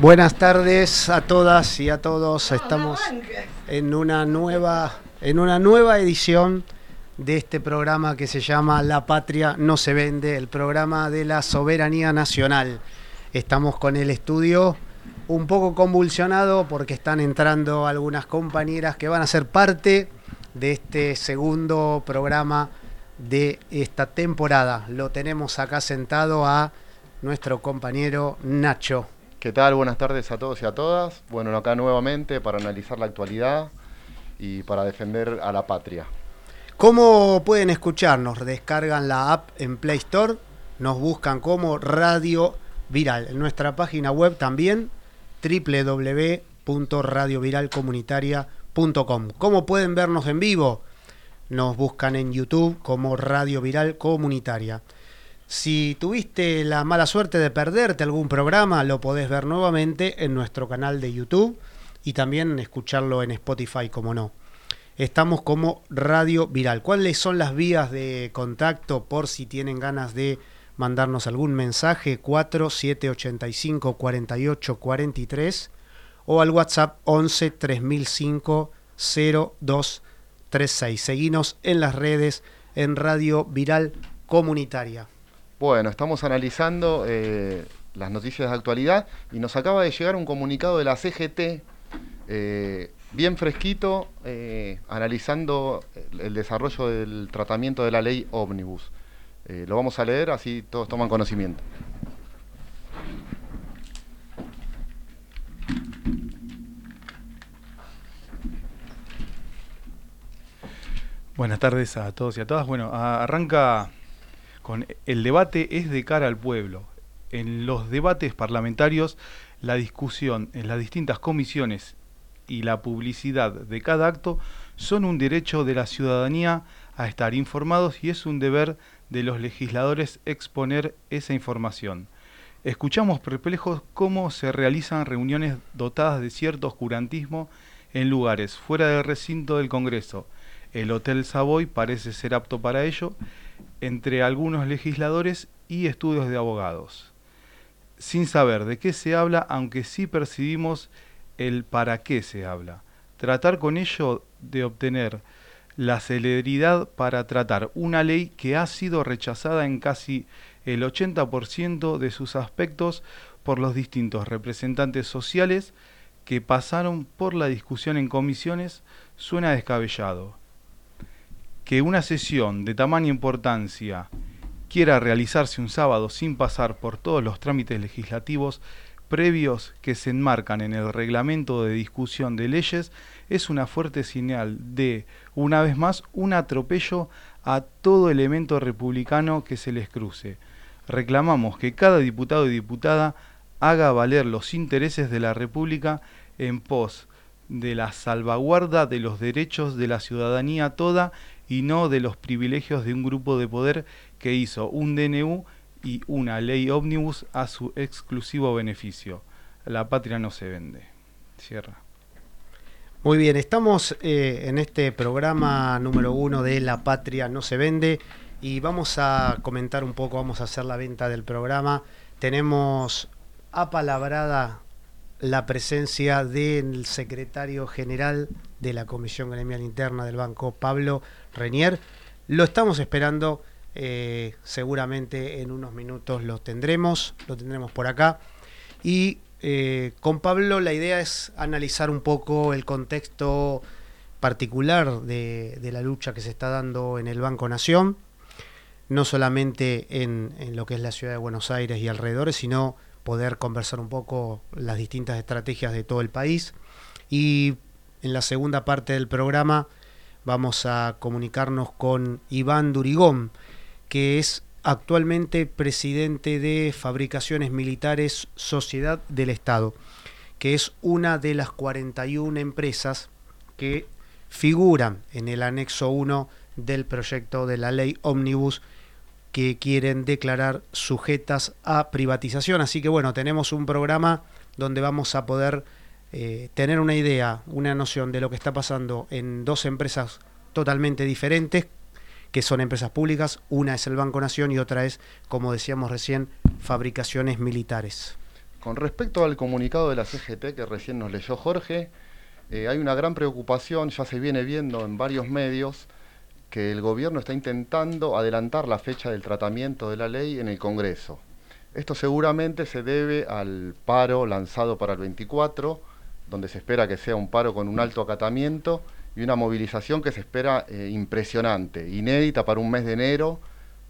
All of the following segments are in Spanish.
Buenas tardes a todas y a todos. Estamos en una nueva, en una nueva edición de este programa que se llama La Patria no se vende, el programa de la soberanía nacional. Estamos con el estudio un poco convulsionado porque están entrando algunas compañeras que van a ser parte de este segundo programa de esta temporada. Lo tenemos acá sentado a nuestro compañero Nacho. ¿Qué tal? Buenas tardes a todos y a todas. Bueno, acá nuevamente para analizar la actualidad y para defender a la patria. ¿Cómo pueden escucharnos? Descargan la app en Play Store, nos buscan como Radio Viral. En nuestra página web también, www.radioviralcomunitaria.com. ¿Cómo pueden vernos en vivo? Nos buscan en YouTube como Radio Viral Comunitaria. Si tuviste la mala suerte de perderte algún programa, lo podés ver nuevamente en nuestro canal de YouTube y también escucharlo en Spotify, como no. Estamos como Radio Viral. ¿Cuáles son las vías de contacto por si tienen ganas de mandarnos algún mensaje? 4785 48 43 o al WhatsApp 11 3005 0236. Seguinos en las redes en Radio Viral Comunitaria. Bueno, estamos analizando eh, las noticias de actualidad y nos acaba de llegar un comunicado de la CGT, eh, bien fresquito, eh, analizando el, desarrollo del tratamiento de la ley ómnibus. lo vamos a leer, así todos toman conocimiento. Buenas tardes a todos y a todas. Bueno, arranca el debate es de cara al pueblo. En los debates parlamentarios, la discusión en las distintas comisiones y la publicidad de cada acto son un derecho de la ciudadanía a estar informados y es un deber de los legisladores exponer esa información. Escuchamos perplejos cómo se realizan reuniones dotadas de cierto oscurantismo en lugares fuera del recinto del Congreso. El Hotel Savoy parece ser apto para ello entre algunos legisladores y estudios de abogados, sin saber de qué se habla, aunque sí percibimos el para qué se habla. Tratar con ello de obtener la celeridad para tratar una ley que ha sido rechazada en casi el 80% de sus aspectos por los distintos representantes sociales que pasaron por la discusión en comisiones suena descabellado que una sesión de tamaña importancia quiera realizarse un sábado sin pasar por todos los trámites legislativos previos que se enmarcan en el reglamento de discusión de leyes es una fuerte señal de, una vez más, un atropello a todo elemento republicano que se les cruce. Reclamamos que cada diputado y diputada haga valer los intereses de la República en pos de la salvaguarda de los derechos de la ciudadanía toda y no de los privilegios de un grupo de poder que hizo un DNU y una ley ómnibus a su exclusivo beneficio. La patria no se vende. Cierra. Muy bien, estamos eh, en este programa número uno de La patria no se vende y vamos a comentar un poco, vamos a hacer la venta del programa. Tenemos apalabrada la presencia del secretario general de la Comisión Gremial Interna del Banco, Pablo Renier. Lo estamos esperando, eh, seguramente en unos minutos lo tendremos, lo tendremos por acá. Y eh, con Pablo la idea es analizar un poco el contexto particular de, la lucha que se está dando en el Banco Nación, no solamente en, en lo que es la ciudad de Buenos Aires y alrededores, sino poder conversar un poco las distintas estrategias de todo el país. Y en la segunda parte del programa vamos a comunicarnos con Iván Durigón, que es actualmente presidente de Fabricaciones Militares Sociedad del Estado, que es una de las 41 empresas que figuran en el anexo 1 del proyecto de la ley Omnibus que quieren declarar sujetas a privatización. Así que bueno, tenemos un programa donde vamos a poder eh, tener una idea, una noción de lo que está pasando en dos empresas totalmente diferentes, que son empresas públicas. Una es el Banco Nación y otra es, como decíamos recién, fabricaciones militares. con respecto al comunicado de la CGT que recién nos leyó Jorge, eh, hay una gran preocupación, ya se viene viendo en varios medios, que el gobierno está intentando adelantar la fecha del tratamiento de la ley en el Congreso. Esto seguramente se debe al paro lanzado para el 24, donde se espera que sea un paro con un alto acatamiento y una movilización que se espera eh, impresionante, inédita para un mes de enero,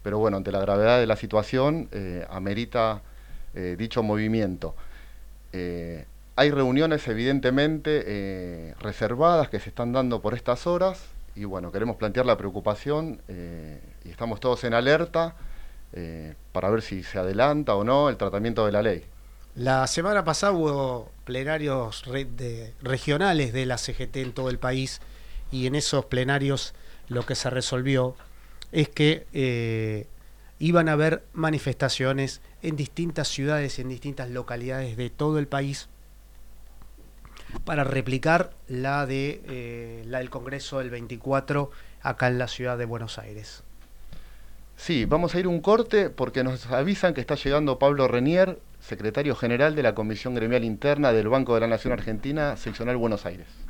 pero bueno, ante la gravedad de la situación, eh, amerita dicho movimiento. Hay reuniones evidentemente eh, reservadas que se están dando por estas horas y bueno, queremos plantear la preocupación eh, y estamos todos en alerta eh, para ver si se adelanta o no el tratamiento de la ley. La semana pasada hubo plenarios regionales de la CGT en todo el país y en esos plenarios lo que se resolvió es que iban a haber manifestaciones en distintas ciudades, en distintas localidades de todo el país para replicar la, de, eh, la del Congreso del 24 acá en la ciudad de Buenos Aires. Sí, vamos a ir un corte porque nos avisan que está llegando Pablo Renier, secretario general de la Comisión Gremial Interna del Banco de la Nación Argentina, seccional Buenos Aires.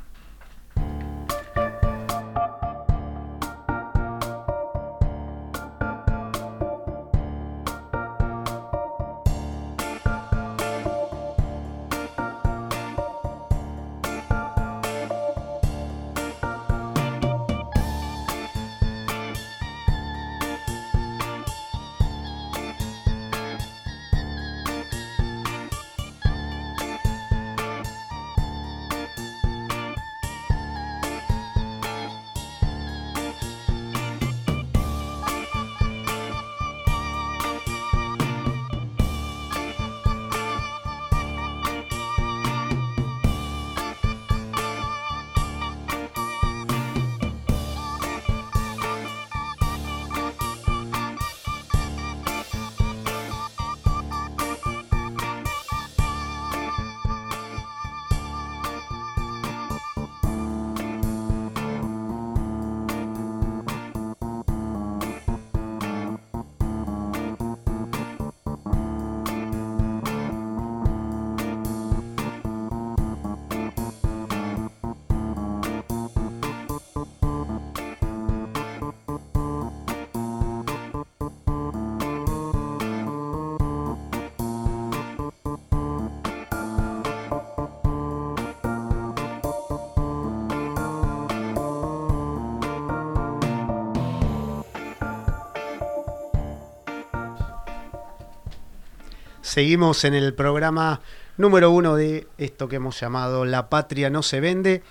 Seguimos en el programa número uno de esto que hemos llamado La Patria no se vende.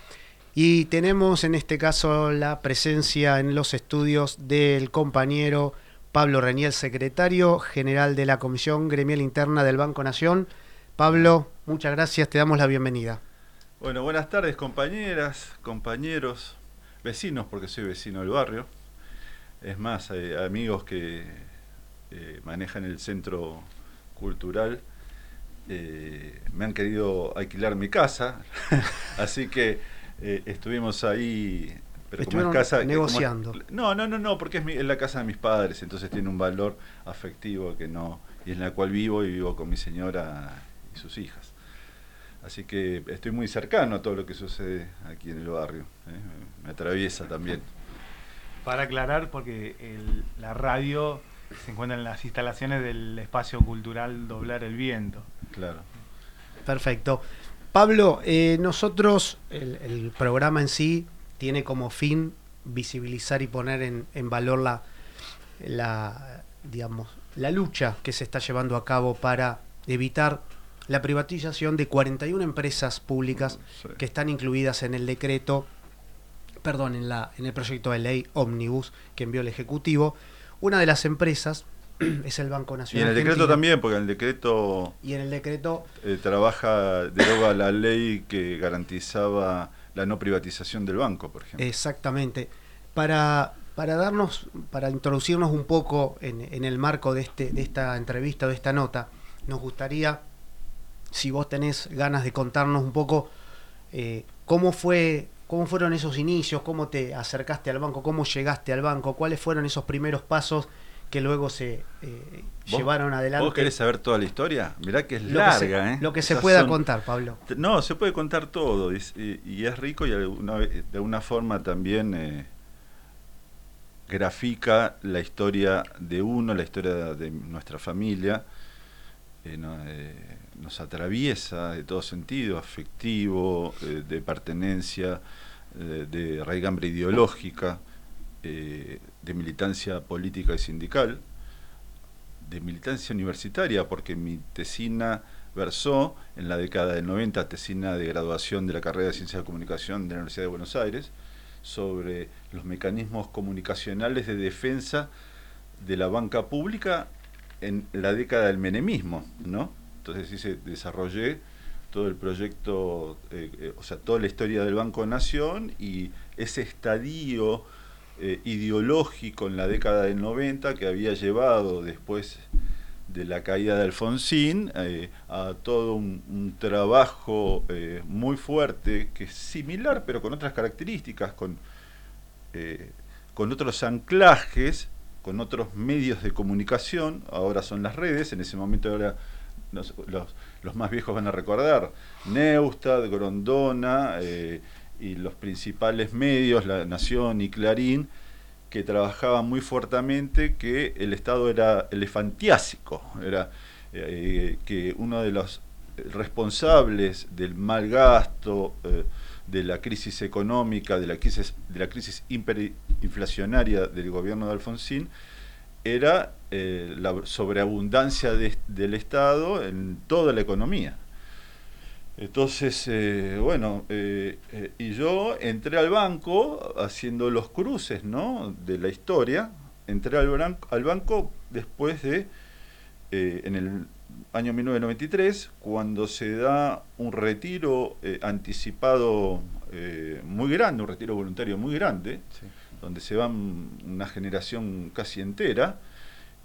Y tenemos en este caso la presencia en los estudios del compañero Pablo Reniel, secretario general de la Comisión Gremial Interna del Banco Nación. Pablo, muchas gracias, te damos la bienvenida. Bueno, buenas tardes compañeras, compañeros, vecinos, porque soy vecino del barrio. Es más, hay amigos que eh, manejan el centro cultural, eh, me han querido alquilar mi casa, así que eh, estuvimos ahí. Pero como casa, negociando. no, no, no, no, porque es, la casa de mis padres, entonces tiene un valor afectivo que no, y en la cual vivo y vivo con mi señora y sus hijas. Así que estoy muy cercano a todo lo que sucede aquí en el barrio. ¿eh? Me atraviesa también. Para aclarar, porque la radio se encuentran en las instalaciones del espacio cultural Doblar el Viento. Claro. Perfecto. Pablo, eh, nosotros, el, programa en sí tiene como fin visibilizar y poner en, valor la, la, digamos, la lucha que se está llevando a cabo para evitar la privatización de 41 empresas públicas que están incluidas en el decreto, perdón, en, la, en el proyecto de ley Omnibus que envió el Ejecutivo una de las empresas es el Banco Nacional. Y en el decreto también, porque en el decreto. Y en el decreto. Eh, trabaja, deroga la ley que garantizaba la no privatización del banco, por ejemplo. Exactamente. Para, para darnos, para introducirnos un poco en, el marco de, este, de esta entrevista, de esta nota, nos gustaría, si vos tenés ganas de contarnos un poco eh, cómo fue ¿Cómo fueron esos inicios? ¿Cómo te acercaste al banco? ¿Cómo llegaste al banco? ¿Cuáles fueron esos primeros pasos que luego se eh, llevaron adelante. ¿Vos querés saber toda la historia? Mirá que es lo larga, que se, ¿eh? Lo que se Esas pueda son- contar, Pablo. No, se puede contar todo y, y- y es rico y alguna de alguna forma también eh, grafica la historia de uno, la historia de nuestra familia, eh, no- eh, nos atraviesa de todo sentido, afectivo, eh, de pertenencia, eh, de raigambre ideológica, eh, de militancia política y sindical, de militancia universitaria, porque mi tesina versó en la década del 90, tesina de graduación de la carrera de Ciencias de Comunicación de la Universidad de Buenos Aires, sobre los mecanismos comunicacionales de defensa de la banca pública en la década del menemismo, ¿no? Entonces hice, desarrollé todo el proyecto, eh, eh, o sea, toda la historia del Banco Nación y ese estadio eh, ideológico en la década del 90 que había llevado después de la caída de Alfonsín a todo un, trabajo muy fuerte que es similar pero con otras características, con, con otros anclajes, con otros medios de comunicación, ahora son las redes, en ese momento ahora los, los más viejos van a recordar, Neustadt, Grondona eh, y los principales medios, La Nación y Clarín, que trabajaban muy fuertemente que el Estado era elefantiásico, era eh, que uno de los responsables del mal gasto, eh, de la crisis económica, de la crisis, de la crisis hiperinflacionaria del gobierno de Alfonsín, era eh, la sobreabundancia de- del Estado en toda la economía. Entonces, eh, bueno, eh, y yo entré al banco haciendo los cruces, ¿no? De la historia. Entré al, bran- al banco después de, en el año 1993, cuando se da un retiro anticipado muy grande, un retiro voluntario muy grande, Sí. Donde se van una generación casi entera,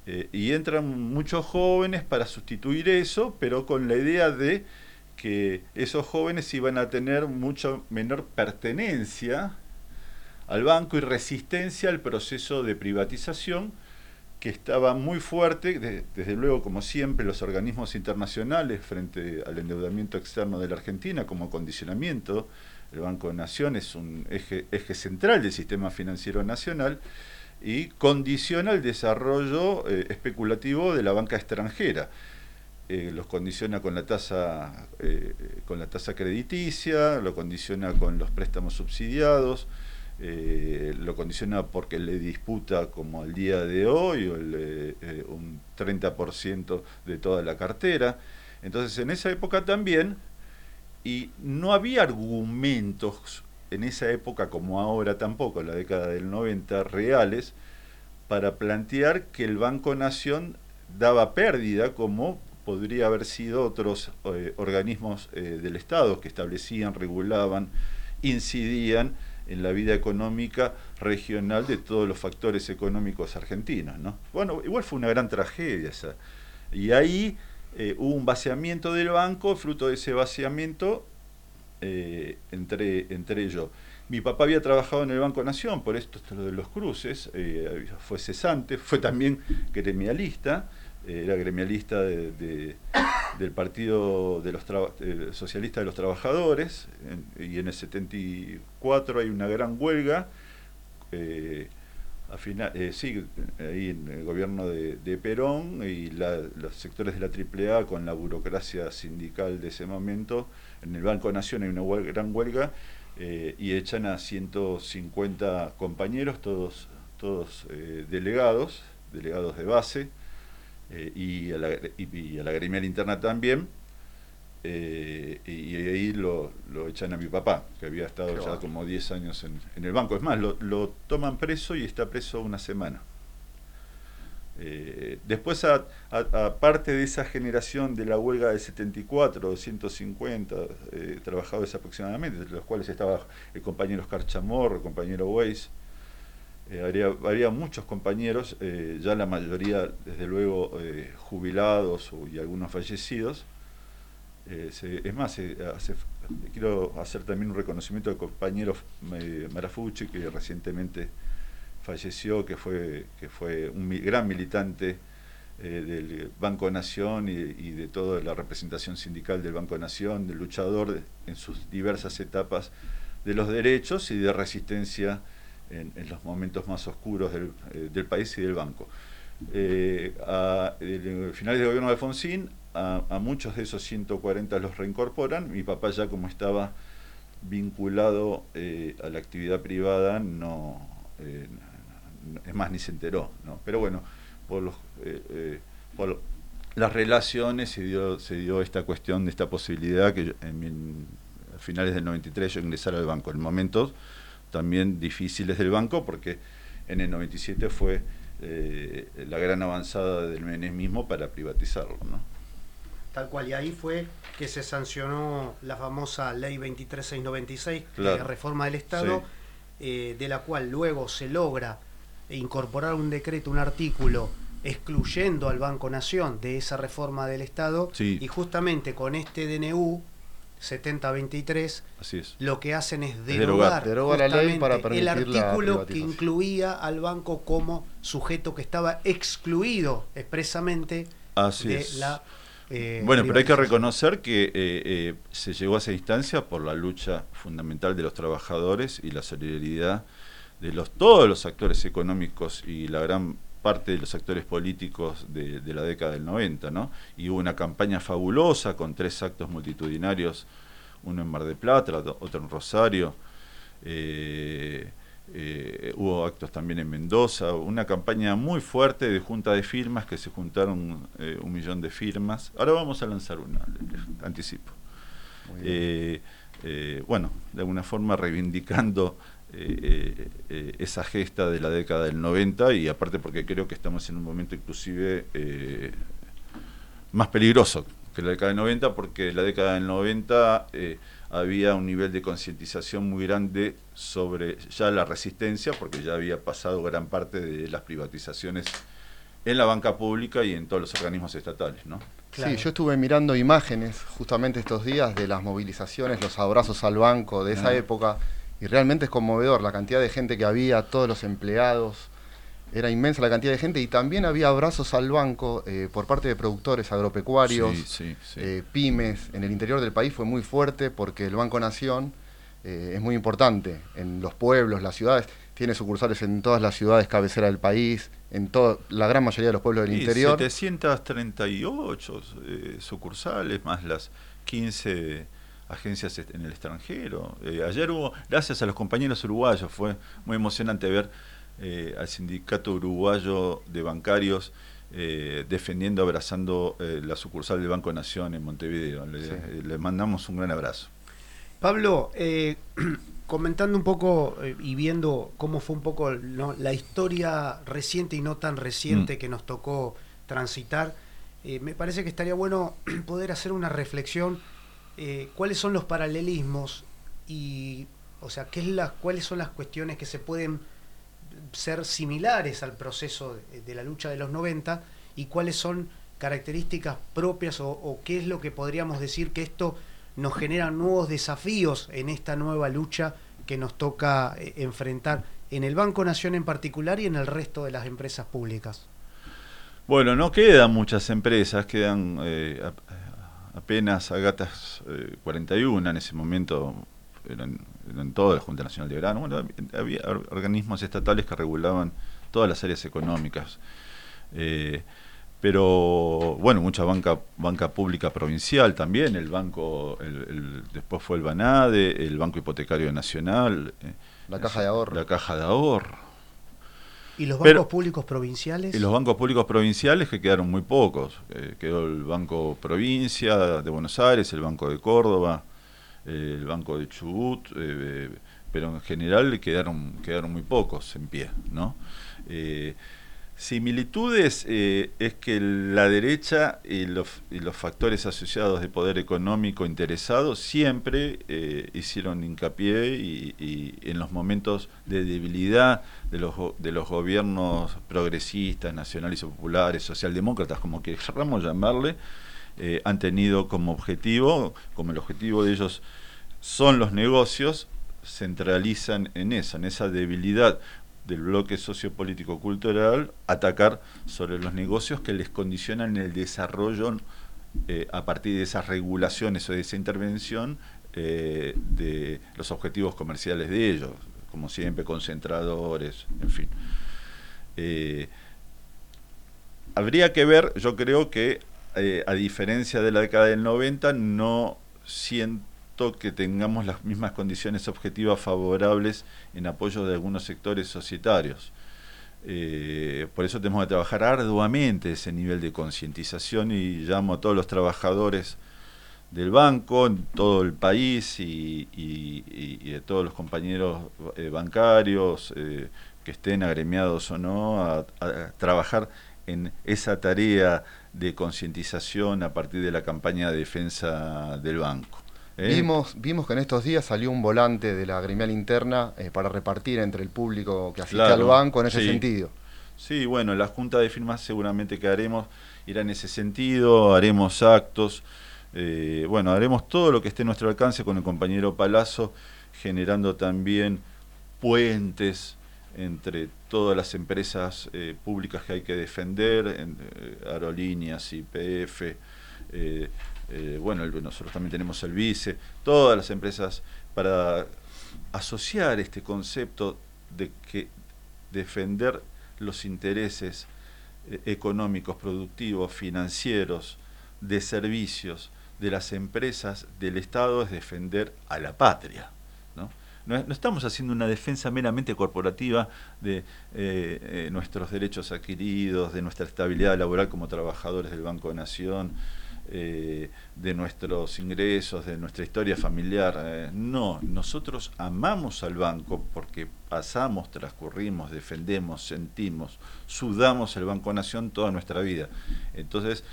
eh, y entran muchos jóvenes para sustituir eso, pero con la idea de que esos jóvenes iban a tener mucho menor pertenencia al banco y resistencia al proceso de privatización que estaba muy fuerte, de- desde luego como siempre los organismos internacionales frente al endeudamiento externo de la Argentina como condicionamiento, el Banco de Nación es un eje, central del sistema financiero nacional y condiciona el desarrollo eh, especulativo de la banca extranjera. Eh, los condiciona con la tasa eh, con la tasa crediticia, lo condiciona con los préstamos subsidiados, lo condiciona porque le disputa como al día de hoy el, un 30% de toda la cartera. Entonces en esa época también, y no había argumentos en esa época como ahora tampoco, en la década del 90, reales, para plantear que el Banco Nación daba pérdida como podría haber sido otros eh, organismos eh, del Estado que establecían, regulaban, incidían en la vida económica regional de todos los factores económicos argentinos. ¿no? Bueno, igual fue una gran tragedia esa. Y ahí eh, hubo un vaciamiento del banco, fruto de ese vaciamiento eh, entre, entre yo. Mi papá había trabajado en el Banco Nación, por esto, esto de los cruces, eh, fue cesante, fue también gremialista, eh, era gremialista de- de- del Partido de los Socialista de los Trabajadores, en- y en el 74 hay una gran huelga, a final, eh, sí, ahí en el gobierno de, de Perón y la- los sectores de la AAA con la burocracia sindical de ese momento, en el Banco Nación hay una huelga- gran huelga eh, y echan a 150 compañeros, todos, todos eh, delegados, delegados de base, eh, y, a la, y, y a la gremial interna también, eh, y, ahí lo, lo echan a mi papá, que había estado Qué ya como 10 años en, en el banco. Es más, lo, lo toman preso y está preso una semana. Eh, después, a- de esa generación de la huelga del 74, 250 eh, trabajadores aproximadamente, entre los cuales estaba el compañero Oscar Chamorro, el compañero Weiss, eh, habría, habría muchos compañeros, eh, ya la mayoría, desde luego, eh, jubilados o- y algunos fallecidos. Eh, es más, eh, quiero hacer también un reconocimiento al compañero eh, Marafucci, que recientemente falleció, que fue, que fue un gran militante del Banco Nación y, de toda la representación sindical del Banco Nación, del luchador en sus diversas etapas de los derechos y de resistencia en, los momentos más oscuros del, país y del banco. a, finales del gobierno de Alfonsín, a, muchos de esos 140 los reincorporan. Mi papá ya como estaba vinculado eh, a la actividad privada, no, eh, es más, ni se enteró. ¿no? Pero bueno, por, los, eh, por las relaciones se dio, se dio esta cuestión de esta posibilidad que en, a finales del 93 yo ingresara al banco. En momentos también difíciles del banco porque en el 97 fue la gran avanzada del menemismo para privatizarlo. ¿no? Tal cual, y ahí fue que se sancionó la famosa ley 23696, de reforma del Estado, eh, de la cual luego se logra incorporar un decreto, un artículo excluyendo al Banco Nación de esa reforma del Estado, y justamente con este DNU 7023, Así es. lo que hacen es derogar, la ley para el artículo que incluía al banco como sujeto que estaba excluido expresamente de la eh, bueno, pero hay que reconocer que eh, eh, se llegó a esa instancia por la lucha fundamental de los trabajadores y la solidaridad de los, todos los actores económicos y la gran parte de los actores políticos de, la década del 90, ¿no? Y hubo una campaña fabulosa con tres actos multitudinarios, uno en Mar del Plata, otro en Rosario. Eh, hubo actos también en Mendoza, una campaña muy fuerte de junta de firmas que se juntaron eh, un millón de firmas. Ahora vamos a lanzar una, anticipo. Eh, bueno, de alguna forma reivindicando esa gesta de la década del 90 y aparte porque creo que estamos en un momento inclusive más peligroso que la década del 90 porque la década del 90 había un nivel de concientización muy grande sobre ya la resistencia, porque ya había pasado gran parte de las privatizaciones en la banca pública y en todos los organismos estatales, ¿no? Sí, yo estuve mirando imágenes justamente estos días de las movilizaciones, los abrazos al banco de esa ah. época, y realmente es conmovedor la cantidad de gente que había, todos los empleados, era inmensa la cantidad de gente y también había abrazos al banco eh, por parte de productores agropecuarios, eh, pymes. En el interior del país fue muy fuerte porque el Banco Nación eh, es muy importante en los pueblos, las ciudades. Tiene sucursales en todas las ciudades cabecera del país, en toda la gran mayoría de los pueblos del interior. 738 sucursales, más las 15 agencias en el extranjero. ayer hubo, gracias a los compañeros uruguayos, fue muy emocionante ver eh, al Sindicato Uruguayo de Bancarios eh, defendiendo, abrazando eh, la sucursal del Banco Nación en Montevideo. Le, mandamos un gran abrazo. Pablo, comentando un poco y viendo cómo fue un poco la historia reciente y no tan reciente mm. que nos tocó transitar, me parece que estaría bueno poder hacer una reflexión cuáles son los paralelismos y, o sea, qué es la, cuáles son las cuestiones que se pueden ser similares al proceso de, la lucha de los 90 y cuáles son características propias o, qué es lo que podríamos decir que esto nos genera nuevos desafíos en esta nueva lucha que nos toca eh, enfrentar en el Banco Nación en particular y en el resto de las empresas públicas. Bueno, no quedan muchas empresas, quedan eh, apenas Agatas 41 eh, en ese momento eran, en toda la Junta Nacional de Grano, bueno, había organismos estatales que regulaban todas las áreas económicas. Eh, pero bueno, mucha banca banca pública provincial también, el banco, el, después fue el Banade, el Banco Hipotecario Nacional. Eh, la Caja de Ahorro. La Caja de Ahorro. ¿Y los bancos públicos provinciales? Y los bancos públicos provinciales que quedaron muy pocos. Eh, quedó el Banco Provincia de Buenos Aires, el Banco de Córdoba, el Banco de Chubut, eh, pero en general quedaron, quedaron muy pocos en pie. ¿no? Eh, similitudes eh, es que la derecha y los, y los, factores asociados de poder económico interesado siempre hicieron hincapié y, en los momentos de debilidad de los, de los gobiernos progresistas, nacionales y populares, socialdemócratas, como queramos llamarle, eh, han tenido como objetivo, como el objetivo de ellos son los negocios, centralizan en eso, en esa debilidad del bloque sociopolítico cultural atacar sobre los negocios que les condicionan el desarrollo eh, a partir de esas regulaciones o de esa intervención eh, de los objetivos comerciales de ellos, como siempre, concentradores, en fin. Habría que ver, yo creo que a diferencia de la década del 90, no siento que tengamos las mismas condiciones objetivas favorables en apoyo de algunos sectores societarios. Eh, por eso tenemos que trabajar arduamente ese nivel de concientización y llamo a todos los trabajadores del banco en todo el país y, a todos los compañeros eh, bancarios eh, que estén agremiados o no a, trabajar en esa tarea de concientización a partir de la campaña de defensa del banco. ¿Eh? Vimos, vimos que en estos días salió un volante de la gremial interna eh, para repartir entre el público que asiste al banco en ese sentido. Sí, bueno, la junta de firmas seguramente que haremos irá en ese sentido, haremos actos, eh, bueno, haremos todo lo que esté a nuestro alcance con el compañero Palazzo, generando también puentes entre todas las empresas públicas que hay que defender, en, aerolíneas, IPF, eh, bueno, nosotros también tenemos el vice, todas las empresas para asociar este concepto de que defender los intereses eh, económicos, productivos, financieros, de servicios de las empresas del Estado es defender a la patria. ¿No? Estamos haciendo una defensa meramente corporativa de eh, nuestros derechos adquiridos, de nuestra estabilidad laboral como trabajadores del Banco Nación, eh, de nuestros ingresos, de nuestra historia familiar. Eh, no, nosotros amamos al banco porque pasamos, transcurrimos, defendemos, sentimos, sudamos el Banco Nación toda nuestra vida. Entonces,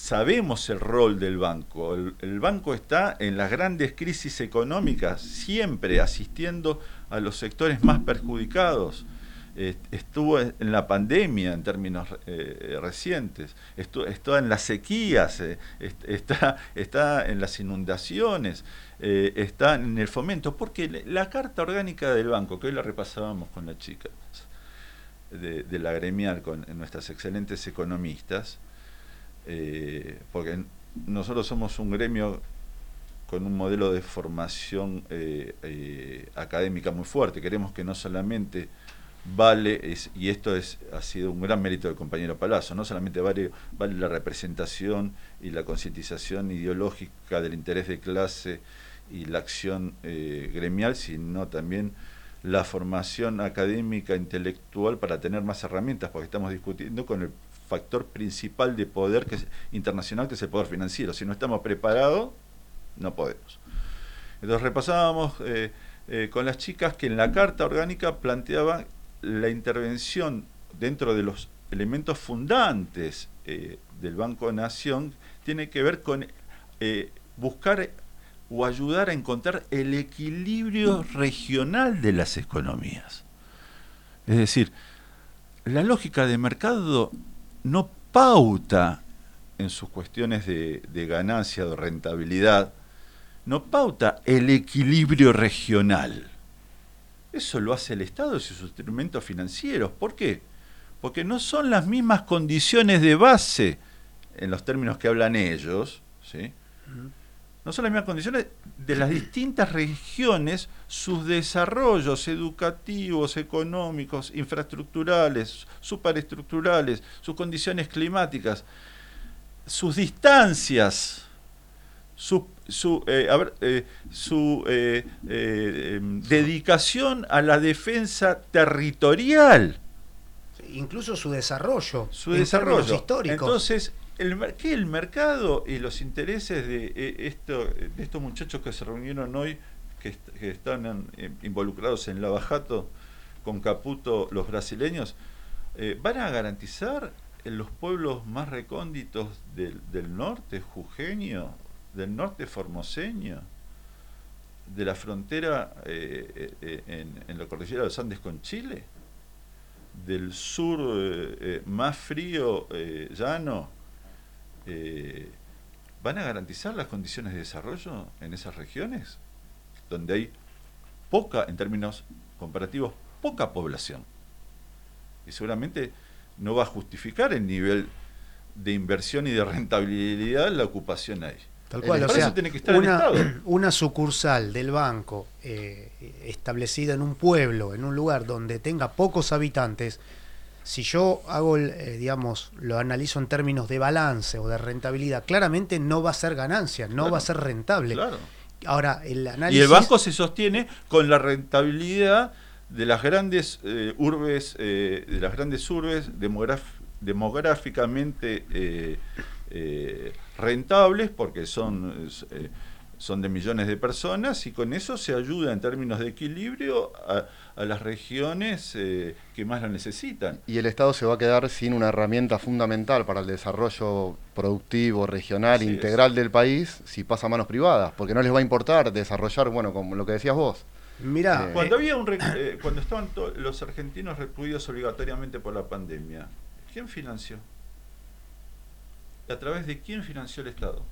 sabemos el rol del banco. el banco está en las grandes crisis económicas, siempre asistiendo a los sectores más perjudicados. Estuvo en la pandemia en términos eh, recientes, estuvo, en las sequías, eh, está, en las inundaciones, eh, está en el fomento, porque la carta orgánica del banco, que hoy la repasábamos con las chicas de, la gremial, con nuestras excelentes economistas, porque nosotros somos un gremio con un modelo de formación académica muy fuerte, queremos que no solamente vale, y esto es, ha sido un gran mérito del compañero Palazzo, no solamente vale, vale la representación y la concientización ideológica del interés de clase y la acción eh, gremial, sino también la formación académica, intelectual para tener más herramientas, porque estamos discutiendo con el factor principal de poder que es internacional, que es el poder financiero. Si no estamos preparados, no podemos. Entonces repasábamos eh, eh, con las chicas que en la carta orgánica planteaban la intervención dentro de los elementos fundantes eh, del Banco Nación tiene que ver con buscar o ayudar a encontrar el equilibrio regional de las economías. Es decir, la lógica de mercado no pauta en sus cuestiones de, ganancia, de rentabilidad, no pauta el equilibrio regional eso lo hace el Estado y sus instrumentos financieros. ¿Por qué? Porque no son las mismas condiciones de base en los términos que hablan ellos, ¿sí? No son las mismas condiciones de las distintas regiones, sus desarrollos educativos, económicos, infraestructurales, superestructurales, sus condiciones climáticas, sus distancias, su su, eh, eh, su eh, em, dedicación a la defensa territorial. Incluso su desarrollo. Su desarrollo. histórico. Entonces, el, ¿qué el mercado y los intereses de, esto, de estos muchachos que se reunieron hoy, que, están involucrados en Lavajato con Caputo, los brasileños, van a garantizar en los pueblos más recónditos del, norte, jujeño, del norte formoseño, de la frontera eh, eh, en, la cordillera de los Andes con Chile, del sur eh, más frío, llano, ¿van a garantizar las condiciones de desarrollo en esas regiones? Donde hay poca, en términos comparativos, poca población. y seguramente no va a justificar el nivel de inversión y de rentabilidad la ocupación ahí. Tal cual, o sea, tiene que estar una sucursal del banco eh, establecida en un pueblo, en un lugar donde tenga pocos habitantes, si yo hago, el, eh, digamos, lo analizo en términos de balance o de rentabilidad, claramente no va a ser ganancia, no Claro. va a ser rentable. Claro. Ahora, el análisis... Y el banco se sostiene con la rentabilidad de las grandes eh, urbes, eh, de las grandes urbes demográficamente eh, rentables, porque son, son de millones de personas, y con eso se ayuda en términos de equilibrio a, a las regiones eh, que más lo necesitan. Y el Estado se va a quedar sin una herramienta fundamental para el desarrollo productivo, regional, Así es. integral del país si pasa a manos privadas, porque no les va a importar desarrollar, bueno, como lo que decías vos. Mirá, Eh, Cuando había un eh, cuando estaban los argentinos recluidos obligatoriamente por la pandemia, ¿quién financió? ¿A través de quién financió el Estado?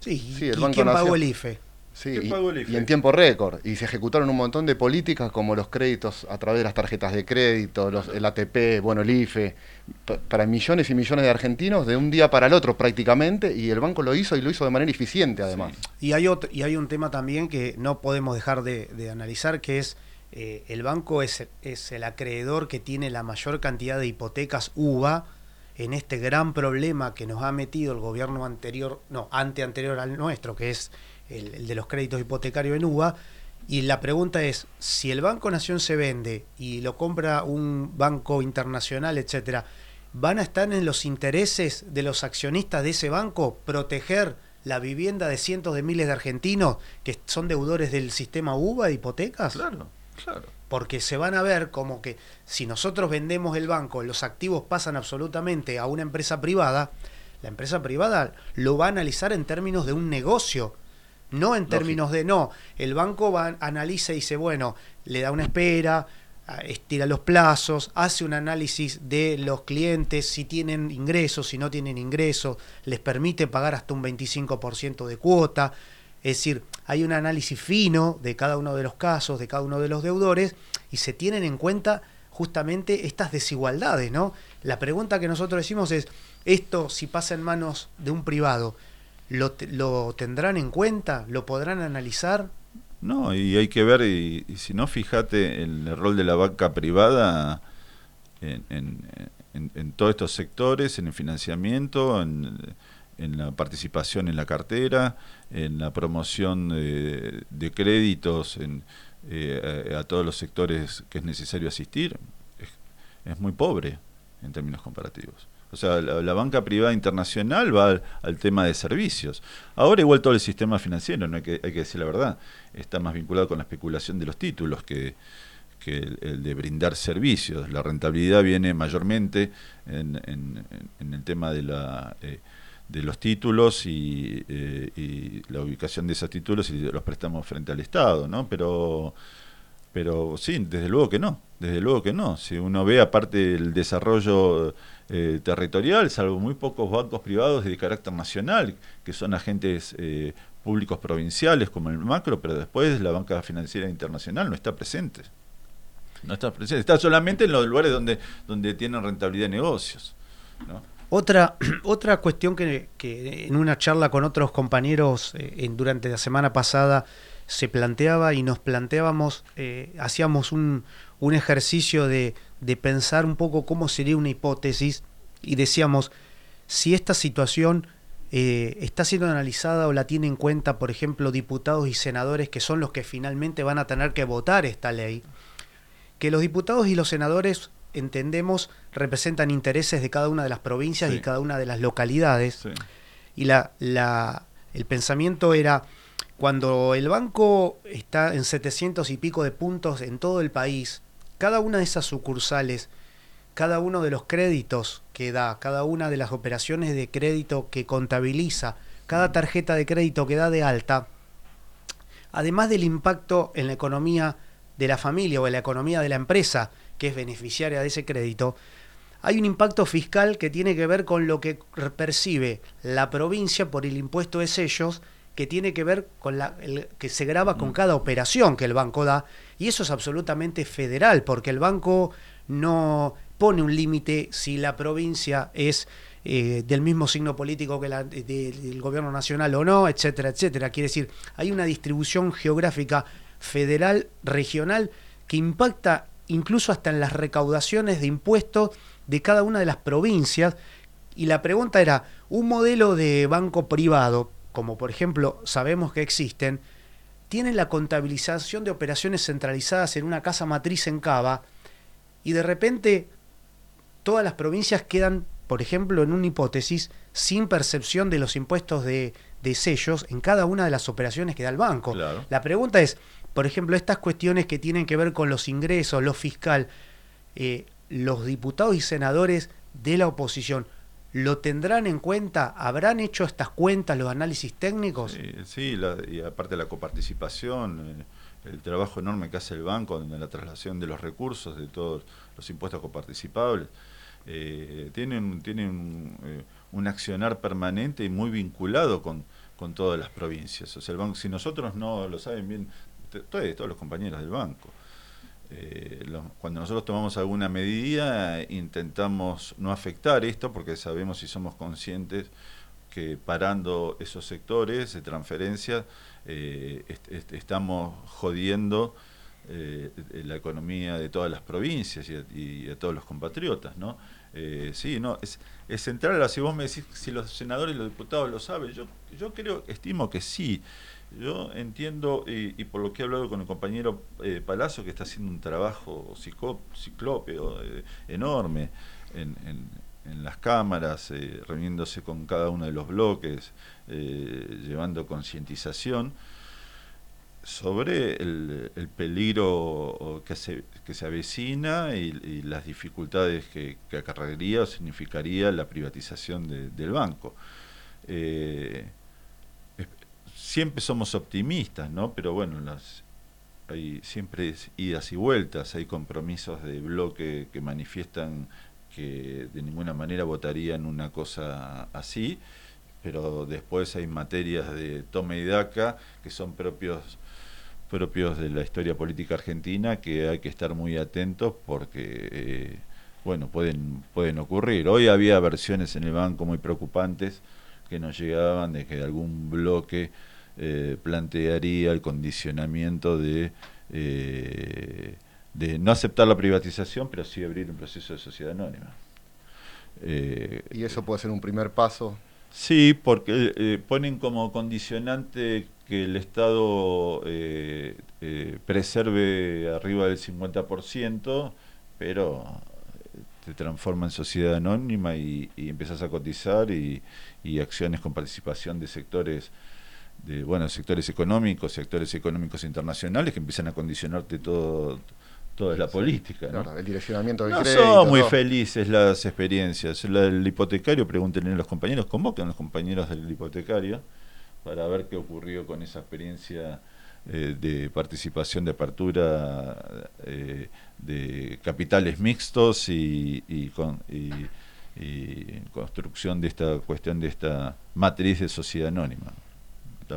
Sí, sí, el ¿y Banco quién pagó el IFE? Sí, ¿Quién y, pagó el IFE? y en tiempo récord. Y se ejecutaron un montón de políticas como los créditos a través de las tarjetas de crédito, los, el ATP, bueno, el IFE, pa- para millones y millones de argentinos de un día para el otro prácticamente, y el banco lo hizo y lo hizo de manera eficiente además. Y hay, otro, y hay un tema también que no podemos dejar de, de analizar, que es eh, el banco es, es el acreedor que tiene la mayor cantidad de hipotecas UVA en este gran problema que nos ha metido el gobierno anterior, no, ante anterior al nuestro, que es el, de los créditos hipotecarios en UVA. Y la pregunta es, si el Banco Nación se vende y lo compra un banco internacional, etcétera, ¿van a estar en los intereses de los accionistas de ese banco proteger la vivienda de cientos de miles de argentinos que son deudores del sistema UVA de hipotecas? Claro, claro. Porque se van a ver como que si nosotros vendemos el banco, los activos pasan absolutamente a una empresa privada, la empresa privada lo va a analizar en términos de un negocio, no en términos de no. El banco va, analiza y dice, bueno, le da una espera, estira los plazos, hace un análisis de los clientes, si tienen ingresos, si no tienen ingresos, les permite pagar hasta un 25% de cuota. Es decir, hay un análisis fino de cada uno de los casos, de cada uno de los deudores, y se tienen en cuenta justamente estas desigualdades, ¿no? La pregunta que nosotros decimos es, esto si pasa en manos de un privado, ¿lo, lo tendrán en cuenta? ¿Lo podrán analizar? No, y hay que ver, y, si no, fíjate el rol de la banca privada en, en- en- en todos estos sectores, en el financiamiento, en, en la participación en la cartera, en la promoción de, créditos en, eh, a, todos los sectores que es necesario asistir. Es, muy pobre en términos comparativos. O sea, la, banca privada internacional va al, tema de servicios. Ahora igual todo el sistema financiero, no hay que, hay que decir la verdad, está más vinculado con la especulación de los títulos que, el, de brindar servicios. La rentabilidad viene mayormente en, en- en el tema de la eh, de los títulos y, eh, y la ubicación de esos títulos y los préstamos frente al Estado, ¿no? Pero pero sí, desde luego que no, desde luego que no. Si uno ve aparte el desarrollo eh, territorial, salvo muy pocos bancos privados de carácter nacional, que son agentes eh, públicos provinciales como el macro, pero después la banca financiera internacional no está presente. No está presente, está solamente en los lugares donde, donde tienen rentabilidad de negocios. ¿no? Otra, otra cuestión que, en una charla con otros compañeros eh, en- durante la semana pasada se planteaba y nos planteábamos, eh, hacíamos un, un ejercicio de, de pensar un poco cómo sería una hipótesis y decíamos, si esta situación eh, está siendo analizada o la tiene en cuenta, por ejemplo, diputados y senadores que son los que finalmente van a tener que votar esta ley, que los diputados y los senadores entendemos representan intereses de cada una de las provincias Sí. y cada una de las localidades Sí. y la, la- el pensamiento era cuando el banco está en 700 y pico de puntos en todo el país, cada una de esas sucursales, cada uno de los créditos que da, cada una de las operaciones de crédito que contabiliza, cada tarjeta de crédito que da de alta, además del impacto en la economía de la familia o en la economía de la empresa que es beneficiaria de ese crédito, hay un impacto fiscal que tiene que ver con lo que percibe la provincia por el impuesto de sellos que tiene que ver con la el- que se graba con cada operación que el banco da y eso es absolutamente federal porque el banco no pone un límite si la provincia es eh, del mismo signo político que la, del gobierno nacional o no, etcétera, etcétera. Quiere decir, hay una distribución geográfica federal, regional, que impacta incluso hasta en las recaudaciones de impuestos de cada una de las provincias. Y la pregunta era, un modelo de banco privado, como por ejemplo sabemos que existen, tiene la contabilización de operaciones centralizadas en una casa matriz en Cava y de repente todas las provincias quedan por ejemplo, en una hipótesis, sin percepción de los impuestos de, sellos en cada una de las operaciones que da el banco. La pregunta es, por ejemplo, estas cuestiones que tienen que ver con los ingresos, lo fiscal, eh, los diputados y senadores de la oposición, ¿lo tendrán en cuenta? ¿Habrán hecho estas cuentas, los análisis técnicos? Sí, y aparte la coparticipación, eh, el trabajo enorme que hace el banco en la traslación de los recursos, de todos los impuestos coparticipables eh, tienen, tienen eh, un accionar permanente y muy vinculado con, con todas las provincias. O sea, el banco, si nosotros no lo saben bien, todos, los compañeros del banco, eh, cuando nosotros tomamos alguna medida, intentamos no afectar esto porque sabemos y somos conscientes que parando esos sectores de transferencia estamos jodiendo la economía de todas las provincias y, de todos los compatriotas, ¿no? Eh, sí, no, es, es central. Si vos me decís si los senadores y los diputados lo saben, yo, yo creo, estimo que sí. Yo entiendo, y, por lo que he hablado con el compañero eh, Palazzo, que está haciendo un trabajo ciclópeo eh, enorme en, en, las cámaras, eh, reuniéndose con cada uno de los bloques, llevando concientización sobre el, peligro que se, que se avecina y, las dificultades que, que, acarrearía o significaría la privatización del banco. Eh, siempre somos optimistas, ¿no? Pero bueno, las, hay siempre idas y vueltas, hay compromisos de bloque que manifiestan que de ninguna manera votarían una cosa así, pero después hay materias de toma y daca que son propios propios de la historia política argentina que hay que estar muy atentos porque eh, bueno pueden pueden ocurrir hoy había versiones en el banco muy preocupantes que nos llegaban de que algún bloque eh, plantearía el condicionamiento de eh, de no aceptar la privatización pero sí abrir un proceso de sociedad anónima. Y eso puede ser un primer paso sí porque ponen como condicionante que el Estado eh, eh, preserve arriba del 50%, pero te transforma en sociedad anónima y, y empiezas a cotizar y, acciones con participación de sectores de bueno sectores económicos sectores económicos internacionales que empiezan a condicionarte todo toda la política el direccionamiento del no son muy felices las experiencias. El hipotecario pregúntenle a los compañeros convocan a los compañeros del hipotecario para ver qué ocurrió con esa experiencia eh, de participación de apertura eh, de capitales mixtos y, con, construcción de esta cuestión de esta matriz de sociedad anónima.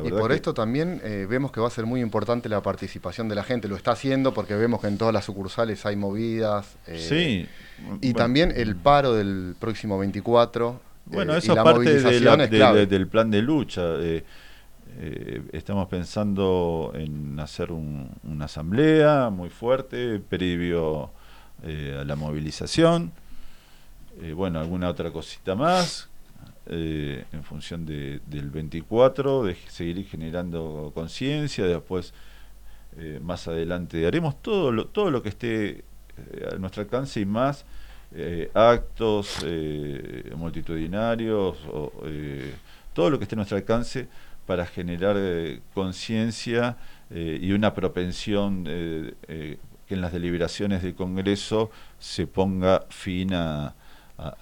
Y por esto también eh, vemos que va a ser muy importante la participación de la gente. Lo está haciendo porque vemos que en todas las sucursales hay movidas. sí. Y también el paro del próximo 24 bueno, eso es parte del plan de lucha. Eh, eh, estamos pensando en hacer una asamblea muy fuerte previo eh, a la movilización. bueno, alguna otra cosita más. En función del 24, de seguir generando conciencia, después más adelante haremos todo lo, todo lo que esté a nuestro alcance y más eh, actos eh, multitudinarios, o, eh, todo lo que esté a nuestro alcance para generar conciencia y una propensión que en las deliberaciones del Congreso se ponga fin a,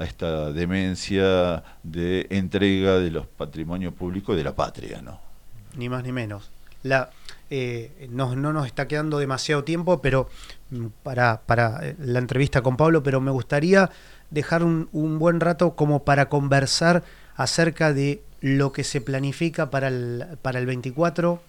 esta demencia de entrega de los patrimonios públicos de la patria, ¿no? Ni más ni menos. La, no, no nos está quedando demasiado tiempo, pero para, para eh, la entrevista con Pablo, pero me gustaría dejar un, buen rato como para conversar acerca de lo que se planifica para el, para el 24,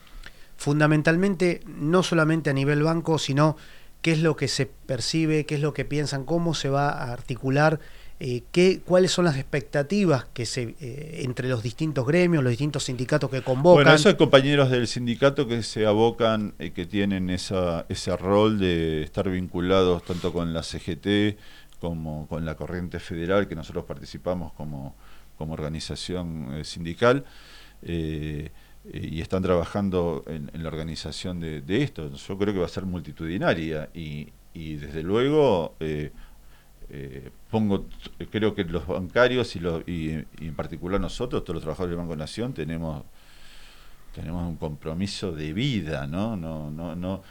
fundamentalmente no solamente a nivel banco, sino qué es lo que se percibe, qué es lo que piensan, cómo se va a articular, eh, qué, cuáles son las expectativas que se eh, entre los distintos gremios, los distintos sindicatos que convocan. Bueno, esos compañeros del sindicato que se abocan y que tienen esa, ese rol de estar vinculados tanto con la CGT como con la corriente federal que nosotros participamos como, como organización eh, sindical. y están trabajando en, la organización de, esto. Yo creo que va a ser multitudinaria y, y desde luego eh, pongo, creo que los bancarios y, los, y, en particular nosotros, todos los trabajadores del Banco Nación, tenemos tenemos un compromiso de vida, ¿no? No, no, no.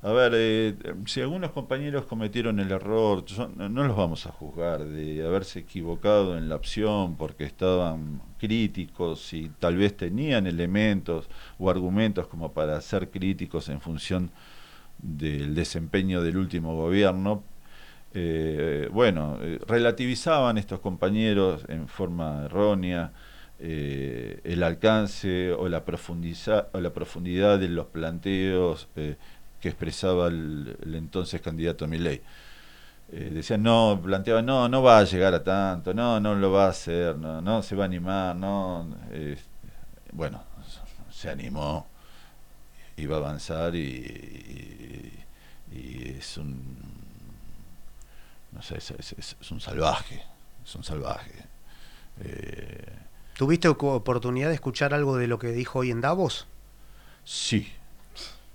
A ver, eh, si algunos compañeros cometieron el error, no los vamos a juzgar de haberse equivocado en la opción porque estaban críticos y tal vez tenían elementos o argumentos como para ser críticos en función del desempeño del último gobierno, eh, bueno, eh, relativizaban estos compañeros en forma errónea eh, el alcance o la, o la profundidad de los planteos que expresaba el, entonces candidato Milei. decían, no, planteaban, no, no va a llegar a tanto, no, no lo va a hacer, no, no se va a animar, no. bueno, se animó, iba a avanzar y es un no sé, es, un salvaje, es un salvaje. Eh, ¿Tuviste oportunidad de escuchar algo de lo que dijo hoy en Davos? Sí,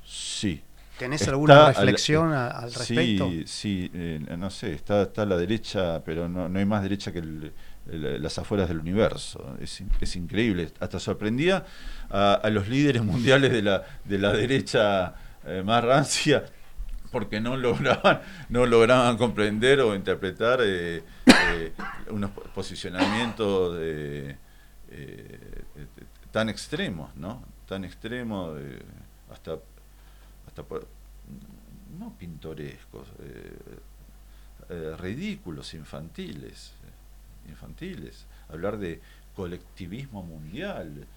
sí. ¿Tenés alguna reflexión al, respecto? Sí, sí, eh, no sé, está, está a la derecha, pero no, no hay más derecha que las afueras del universo. Es, es increíble. Hasta sorprendía a, los líderes mundiales de la, de la derecha eh, más rancia porque no lograban, no lograban comprender o interpretar eh, eh, unos posicionamientos eh, tan extremos, ¿no? Tan extremos, hasta, hasta no pintorescos, ridículos, infantiles, infantiles. Hablar de colectivismo mundial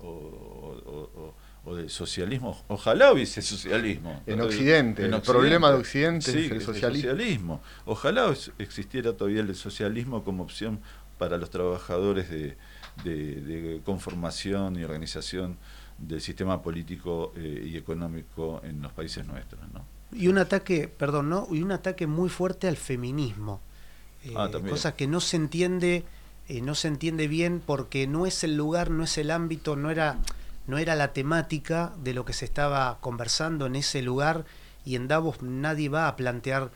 o del socialismo. Ojalá hubiese socialismo. En Occidente, el problema de Occidente es el socialismo. Ojalá existiera todavía el socialismo como opción para los trabajadores de, de, conformación y organización del sistema político eh, y económico en los países nuestros. ¿no? Y un ataque, perdón, ¿no? Y un ataque muy fuerte al feminismo. Eh, ah, cosa que no se entiende, eh, no se entiende bien porque no es el lugar, no es el ámbito, no era no era la temática de lo que se estaba conversando en ese lugar y en Davos nadie va a plantear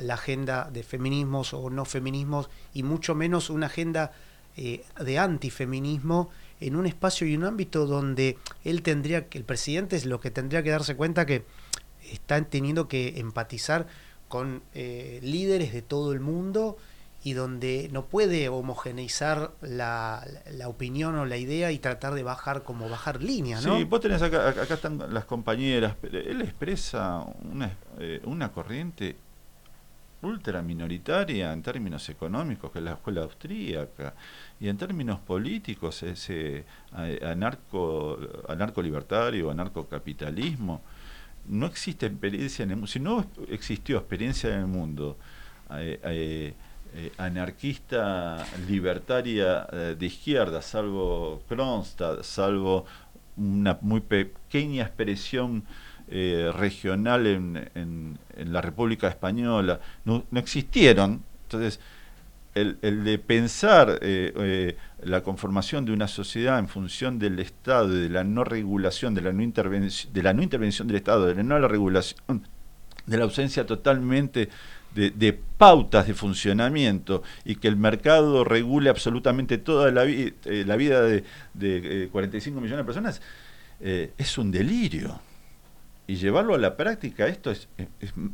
la agenda de feminismos o no feminismos y mucho menos una agenda eh, de antifeminismo en un espacio y un ámbito donde él tendría que, el presidente es lo que tendría que darse cuenta que están teniendo que empatizar con eh, líderes de todo el mundo y donde no puede homogeneizar la, la, opinión o la idea y tratar de bajar como bajar línea, ¿no? Sí, vos tenés acá, acá están las compañeras, él expresa una, eh, una corriente ultra minoritaria en términos económicos, que es la escuela austríaca, y en términos políticos, ese anarco, anarco libertario, anarcocapitalismo. No existe experiencia en el mundo, si no existió experiencia en el mundo, eh, eh, eh, anarquista libertaria eh, de izquierda, salvo Kronstadt, salvo una muy pequeña expresión eh, regional en, en, la República Española, no, existieron. Entonces, el, el de pensar la conformación de una sociedad en función del Estado de la no regulación, de la no, intervención, de la no intervención del Estado, de la no la regulación, de la ausencia totalmente de, pautas de funcionamiento y que el mercado regule absolutamente toda la, eh, la vida de, 45 eh, millones de personas, eh, es un delirio. Y llevarlo a la práctica, esto es,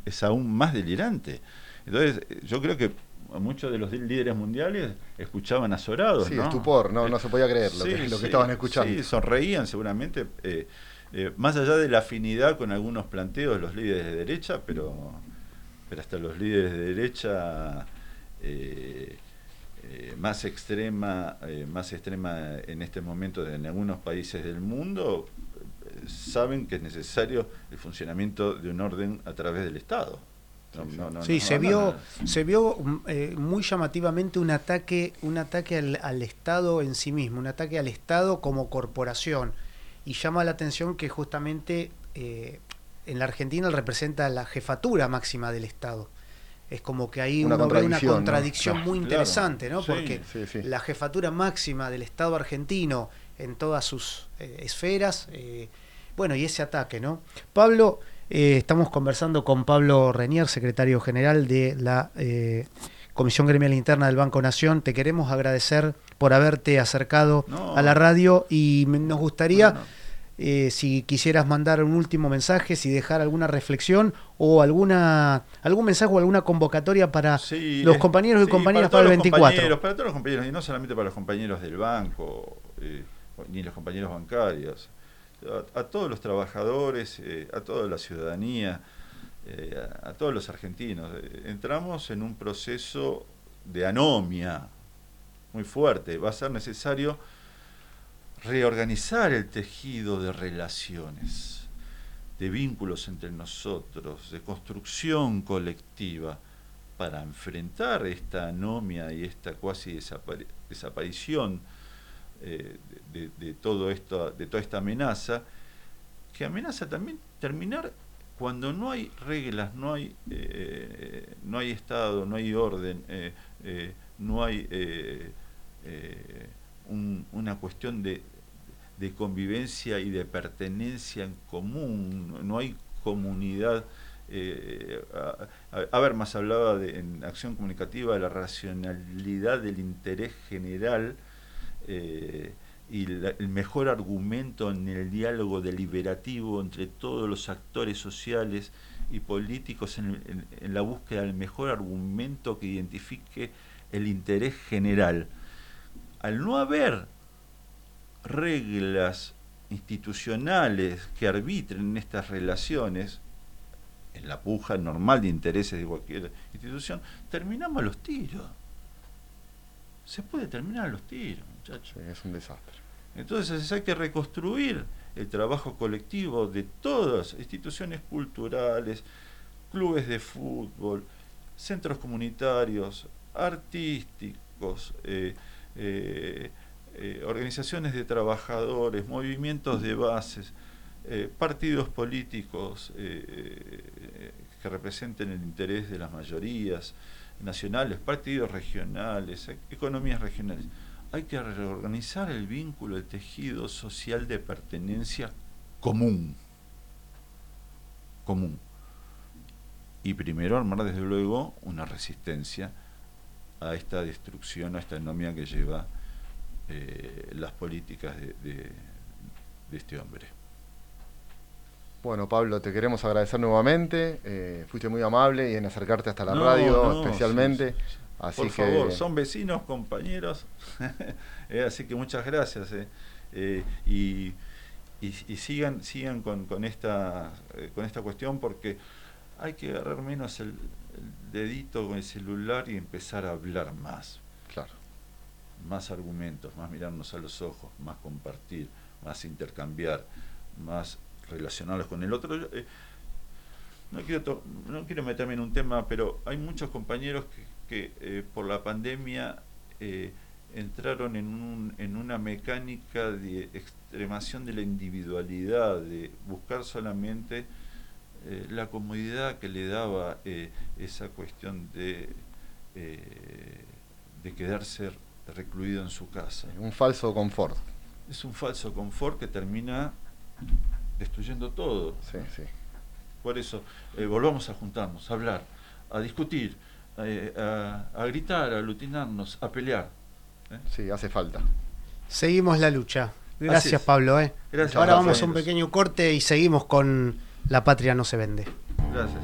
es, aún más delirante. Entonces, yo creo que muchos de los líderes mundiales escuchaban azorados. Sí, ¿no? estupor, no, no se podía creer lo, que, lo que, estaban escuchando. Sí, sonreían seguramente, más allá de la afinidad con algunos planteos de los líderes de derecha, pero pero hasta los líderes de derecha eh, eh, más extrema, eh, más extrema en este momento en algunos países del mundo, saben que es necesario el funcionamiento de un orden a través del Estado. sí, se, vio, se vio eh, muy llamativamente un ataque, un ataque al, Estado en sí mismo, un ataque al Estado como corporación. Y llama la atención que justamente eh, en la Argentina representa la jefatura máxima del Estado. Es como que hay una contradicción, muy interesante, ¿no? Porque la jefatura máxima del Estado argentino en todas sus eh, esferas, bueno, y ese ataque, ¿no? Pablo, eh, estamos conversando con Pablo Renier, secretario general de la eh, Comisión Gremial Interna del Banco Nación. Te queremos agradecer por haberte acercado a la radio y nos gustaría, eh, si quisieras mandar un último mensaje, si dejar alguna reflexión o alguna algún mensaje o alguna convocatoria para los compañeros y compañeras para, el 24. para todos los compañeros, y no solamente para los compañeros del banco, ni los compañeros bancarios a, todos los trabajadores, eh, a toda la ciudadanía, eh, a, todos los argentinos. Eh, entramos en un proceso de anomia muy fuerte. Va a ser necesario reorganizar el tejido de relaciones, de vínculos entre nosotros, de construcción colectiva para enfrentar esta anomia y esta cuasi desaparición de, todo esto, de toda esta amenaza, que amenaza también terminar cuando no hay reglas, no hay, eh, no hay Estado, no hay orden, eh, eh, no hay una cuestión de, de, convivencia y de pertenencia en común, no hay comunidad. a, ver, más hablaba de, en acción comunicativa de la racionalidad del interés general y el mejor argumento en el diálogo deliberativo entre todos los actores sociales y políticos en, la búsqueda del mejor argumento que identifique el interés general. Al no haber reglas institucionales que arbitren en estas relaciones, en la puja normal de intereses de cualquier institución, terminamos los tiros. Se puede terminar los tiros, muchachos. es un desastre. Entonces hay que reconstruir el trabajo colectivo de todas, instituciones culturales, clubes de fútbol, centros comunitarios, artísticos, eh, eh, eh, organizaciones de trabajadores, movimientos de bases, partidos políticos que representen el interés de las mayorías nacionales, partidos regionales, economías regionales hay que reorganizar el vínculo, el tejido social de pertenencia común. Común. Y primero armar desde luego una resistencia a esta destrucción, a esta economía que lleva eh, las políticas de, este hombre. Bueno, Pablo, te queremos agradecer nuevamente. Eh, fuiste muy amable y en acercarte hasta la radio, especialmente. Por favor, son vecinos, compañeros. Eh, así que muchas gracias. Eh, y, sigan, sigan con, esta, con esta cuestión porque hay que agarrar menos el, dedito con el celular y empezar a hablar más. Claro. Más argumentos, más mirarnos a los ojos, más compartir, más intercambiar, más relacionarlos con el otro. no quiero, no quiero meterme en un tema, pero hay muchos compañeros que, que eh, por la pandemia eh, entraron en, un, en una mecánica de extremación de la individualidad, de buscar solamente eh, la comodidad que le daba esa cuestión de, de quedarse recluido en su casa. Un falso confort. Es un falso confort que termina destruyendo todo. Sí, sí. Por eso, volvamos a juntarnos, a hablar, a discutir, eh, a, gritar, a alucinarnos, a pelear. ¿eh? Sí, hace falta. Seguimos la lucha. Gracias, Pablo. ¿eh? Ahora vamos a un pequeño corte y seguimos con La Patria no se vende. Gracias.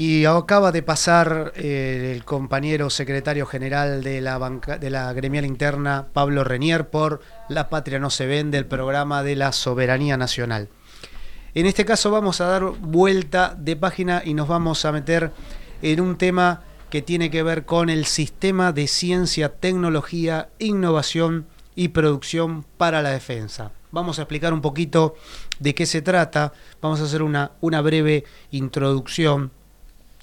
Y acaba de pasar eh, el compañero secretario general de la, banca, gremial interna, Pablo Renier, por La Patria no se vende, el programa de la soberanía nacional. En este caso vamos a dar vuelta de página y nos vamos a meter en un tema que tiene que ver con el sistema de ciencia, tecnología, innovación y producción para la defensa. Vamos a explicar un poquito de qué se trata, vamos a hacer una breve introducción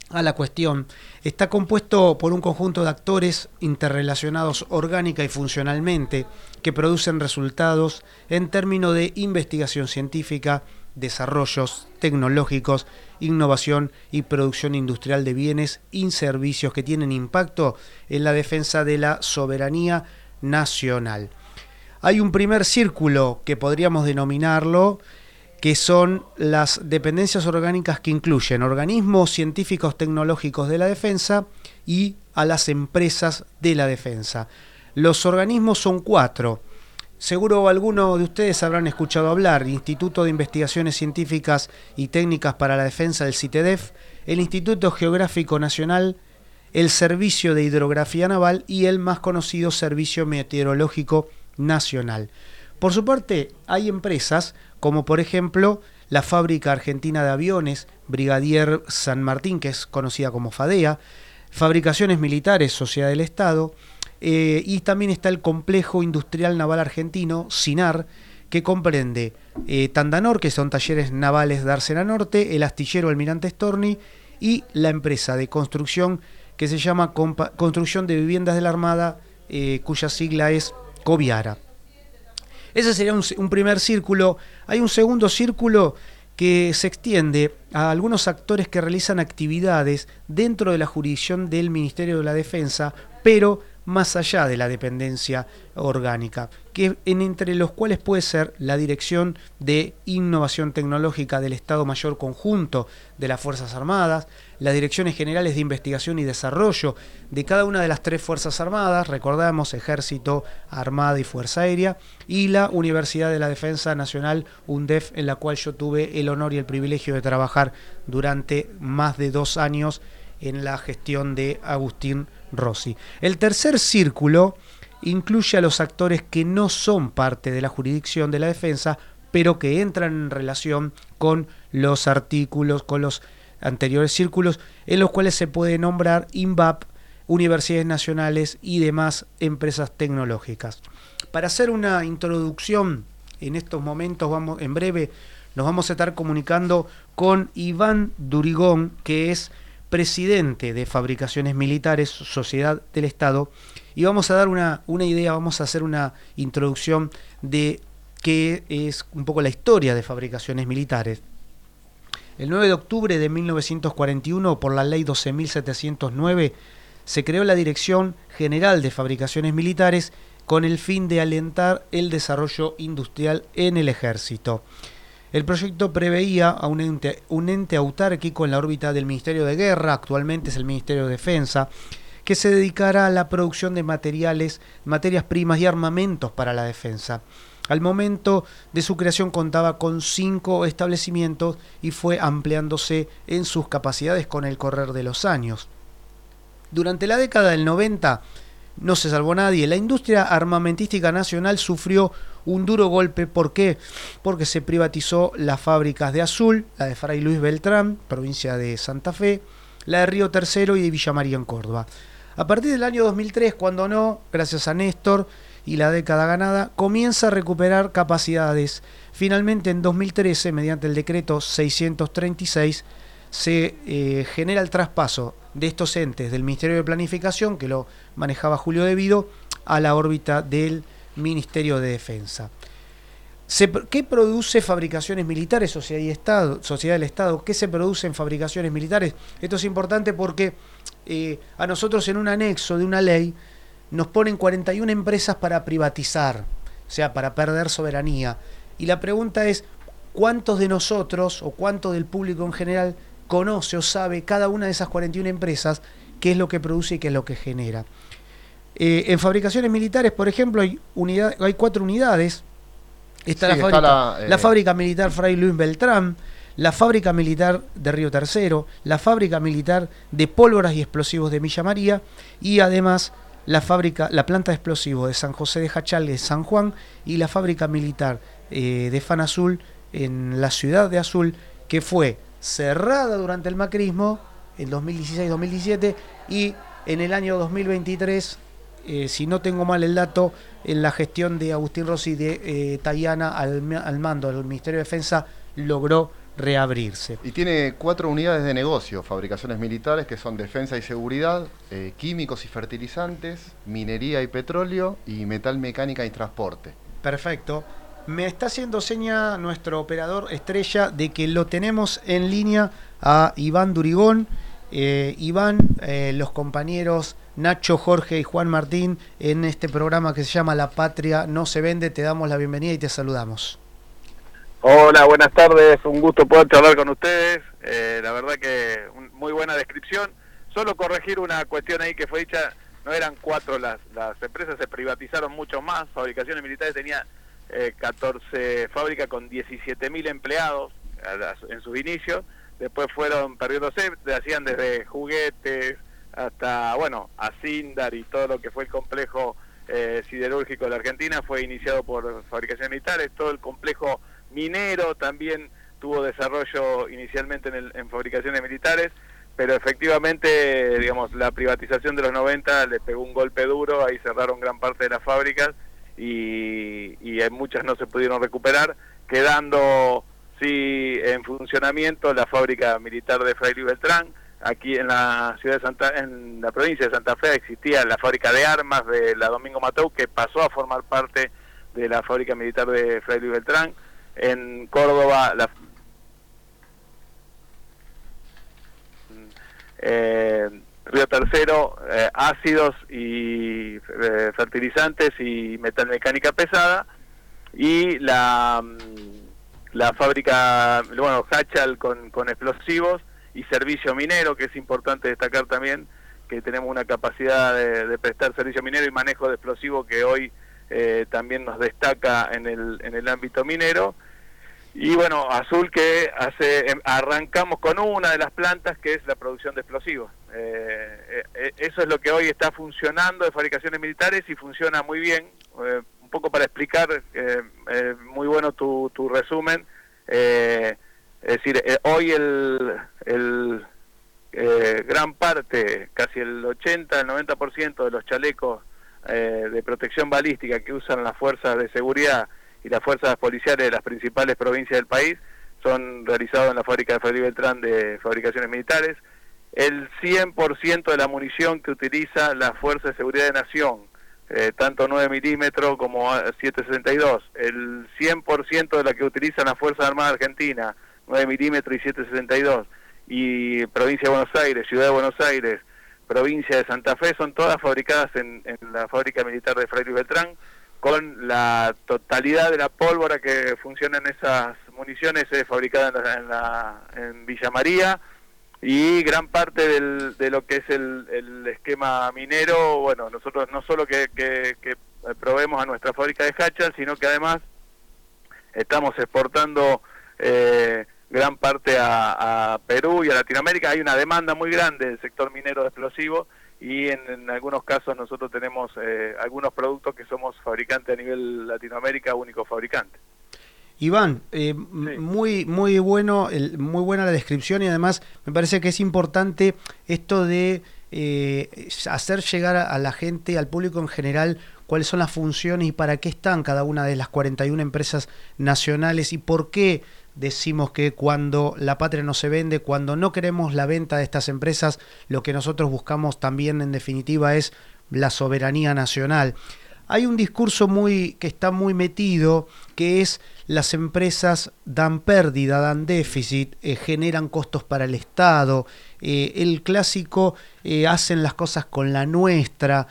a la cuestión. Está compuesto por un conjunto de actores interrelacionados orgánica y funcionalmente que producen resultados en términos de investigación científica, desarrollos tecnológicos, innovación y producción industrial de bienes y servicios que tienen impacto en la defensa de la soberanía nacional. Hay un primer círculo que podríamos denominarlo, que son las dependencias orgánicas que incluyen organismos científicos tecnológicos de la defensa y a las empresas de la defensa. Los organismos son cuatro. Seguro alguno de ustedes habrán escuchado hablar, Instituto de Investigaciones Científicas y Técnicas para la Defensa del CITEDEF, el Instituto Geográfico Nacional, el Servicio de Hidrografía Naval y el más conocido Servicio Meteorológico Nacional. Por su parte, hay empresas como por ejemplo la Fábrica Argentina de Aviones, Brigadier San Martín, que es conocida como FADEA, Fabricaciones Militares, Sociedad del Estado, eh, y también está el Complejo Industrial Naval Argentino, SINAR, que comprende eh, Tandanor, que son talleres navales de Arcena Norte, el astillero Almirante Storni y la empresa de construcción que se llama Construcción de Viviendas de la Armada, eh, cuya sigla es COVIARA. Ese sería un, primer círculo. Hay un segundo círculo que se extiende a algunos actores que realizan actividades dentro de la jurisdicción del Ministerio de la Defensa, pero más allá de la dependencia orgánica, que en, entre los cuales puede ser la Dirección de Innovación Tecnológica del Estado Mayor Conjunto de las Fuerzas Armadas, las Direcciones Generales de Investigación y Desarrollo de cada una de las tres Fuerzas Armadas, recordamos Ejército, Armada y Fuerza Aérea, y la Universidad de la Defensa Nacional, UNDEF, en la cual yo tuve el honor y el privilegio de trabajar durante más de dos años en la gestión de Agustín Rossi. El tercer círculo incluye a los actores que no son parte de la jurisdicción de la defensa, pero que entran en relación con los artículos, con los anteriores círculos, en los cuales se puede nombrar INVAP, universidades nacionales y demás empresas tecnológicas. Para hacer una introducción, en estos momentos vamos, en breve, nos vamos a estar comunicando con Iván Durigón, que es presidente de Fabricaciones Militares, Sociedad del Estado, y vamos a dar una, una idea, vamos a hacer una introducción de qué es un poco la historia de Fabricaciones Militares. El 9 de octubre de 1941, por la ley 12.709, se creó la Dirección General de Fabricaciones Militares con el fin de alentar el desarrollo industrial en el ejército. El proyecto preveía a un ente, un ente autárquico en la órbita del Ministerio de Guerra, actualmente es el Ministerio de Defensa, que se dedicara a la producción de materiales, materias primas y armamentos para la defensa. Al momento de su creación contaba con cinco establecimientos y fue ampliándose en sus capacidades con el correr de los años. Durante la década del 90 no se salvó nadie. La industria armamentística nacional sufrió un duro golpe. ¿Por qué? Porque se privatizó las fábricas de Azul, la de Fray Luis Beltrán, provincia de Santa Fe, la de Río Tercero y de Villa María en Córdoba. A partir del año 2003, cuando no, gracias a Néstor y la década ganada, comienza a recuperar capacidades. Finalmente, en 2013, mediante el decreto 636, se eh, genera el traspaso de estos entes del Ministerio de Planificación, que lo manejaba Julio Devido, a la órbita del Ministerio de Defensa. ¿Qué produce fabricaciones militares, sociedad, y Estado, sociedad del Estado? ¿Qué se produce en fabricaciones militares? Esto es importante porque eh, a nosotros en un anexo de una ley nos ponen 41 empresas para privatizar, o sea, para perder soberanía. Y la pregunta es, ¿cuántos de nosotros o cuánto del público en general conoce o sabe cada una de esas 41 empresas qué es lo que produce y qué es lo que genera? Eh, en fabricaciones militares, por ejemplo, hay, hay cuatro unidades. Está, la, fábrica, la, eh, fábrica, militar Fray Luis Beltrán, la fábrica militar de Río Tercero, la fábrica militar de pólvoras y explosivos de Villa María y además la fábrica, la planta de explosivos de San José de Jachal de San Juan y la fábrica militar eh, de Fan Azul en la ciudad de Azul, que fue cerrada durante el macrismo en 2016-2017 y en el año 2023, eh, si no tengo mal el dato, en la gestión de Agustín Rossi de eh, Tayana al, al mando del Ministerio de Defensa logró reabrirse. Y tiene cuatro unidades de negocio, fabricaciones militares que son defensa y seguridad, eh, químicos y fertilizantes, minería y petróleo y metal mecánica y transporte. Perfecto. Me está haciendo seña nuestro operador estrella de que lo tenemos en línea a Iván Durigón. Eh, Iván, eh, los compañeros Nacho, Jorge y Juan Martín en este programa que se llama La Patria no se vende, te damos la bienvenida y te saludamos. Hola, buenas tardes, un gusto poder charlar con ustedes. Eh, la verdad que muy buena descripción. Solo corregir una cuestión ahí que fue dicha, no eran cuatro las, las empresas, se privatizaron mucho más. Fabricaciones Militares tenía 14 eh, fábricas con 17.000 empleados en sus inicios. Después fueron perdiéndose, hacían desde juguetes hasta, bueno, Asindar y todo lo que fue el complejo eh, siderúrgico de la Argentina fue iniciado por fabricaciones militares. Todo el complejo minero también tuvo desarrollo inicialmente en, en fabricaciones militares, pero efectivamente, digamos, la privatización de los 90 le pegó un golpe duro, ahí cerraron gran parte de las fábricas y, y muchas no se pudieron recuperar, quedando sí en funcionamiento la fábrica militar de Fray Luis Beltrán. Aquí en la ciudad de Santa, en la provincia de Santa Fe existía la fábrica de armas de la Domingo Mateu que pasó a formar parte de la fábrica militar de Fray Luis Beltrán en Córdoba la eh, Río Tercero eh, ácidos y eh, fertilizantes y metalmecánica pesada y la mm, la fábrica bueno Hachal con, con explosivos y servicio minero que es importante destacar también que tenemos una capacidad de, de prestar servicio minero y manejo de explosivos que hoy eh, también nos destaca en el, en el ámbito minero y bueno, Azul que hace, em, arrancamos con una de las plantas que es la producción de explosivos. Eh, eh, eh, eso es lo que hoy está funcionando de fabricaciones militares y funciona muy bien. un poco para explicar, muy bueno tu, tu resumen. es decir, hoy el, el gran parte, casi el 80, el 90% de los chalecos de protección balística que usan las fuerzas de seguridad y las fuerzas policiales de las principales provincias del país son realizados en la fábrica de Felipe Beltrán de fabricaciones militares. El 100% de la munición que utiliza la Fuerza de Seguridad de Nación, eh, tanto 9 milímetros como 762, el 100% de la que utilizan las Fuerzas Armadas Argentina, 9 milímetros y 762, y provincia de Buenos Aires, Ciudad de Buenos Aires, provincia de Santa Fe, son todas fabricadas en, la fábrica militar de Fray Beltrán con la totalidad de la pólvora que funciona en esas municiones es fabricada en, la, en, Villa María y gran parte del, de lo que es el, esquema minero, bueno, nosotros no solo que, que, proveemos a nuestra fábrica de Hachal, sino que además estamos exportando eh, gran parte a, a Perú y a Latinoamérica. Hay una demanda muy grande del sector minero de explosivos y en, algunos casos nosotros tenemos eh, algunos productos que somos fabricantes a nivel Latinoamérica, único fabricante. Iván, eh, muy muy bueno, muy buena la descripción y además me parece que es importante esto de eh, hacer llegar a, la gente, al público en general, cuáles son las funciones y para qué están cada una de las 41 empresas nacionales y por qué decimos que cuando la patria no se vende, cuando no queremos la venta de estas empresas, lo que nosotros buscamos también en definitiva es la soberanía nacional. Hay un discurso muy que está muy metido que es las empresas dan pérdida, dan déficit, eh, generan costos para el Estado. Eh, el clásico eh, hacen las cosas con la nuestra,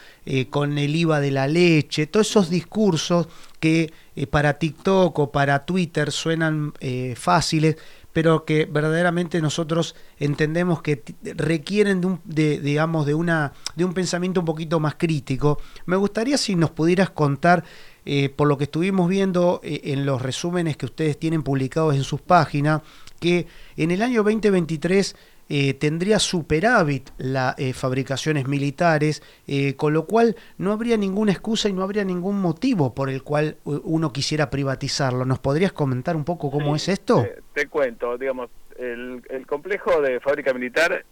con el IVA de la leche, todos esos discursos que para TikTok o para Twitter suenan fáciles, pero que verdaderamente nosotros entendemos que requieren de un, de, digamos, de, una, de un pensamiento un poquito más crítico. Me gustaría si nos pudieras contar eh, por lo que estuvimos viendo eh, en los resúmenes que ustedes tienen publicados en sus páginas, que en el año 2023 eh, tendría superávit las eh, fabricaciones militares, eh, con lo cual no habría ninguna excusa y no habría ningún motivo por el cual uno quisiera privatizarlo. ¿Nos podrías comentar un poco cómo es esto? Te, cuento, digamos, el, complejo de fábrica militar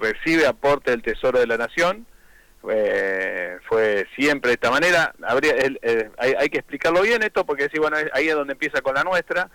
recibe aporte del Tesoro de la Nación, fue siempre de esta manera. Habría, hay, hay, que explicarlo bien esto porque sí, bueno, ahí es donde empieza con la nuestra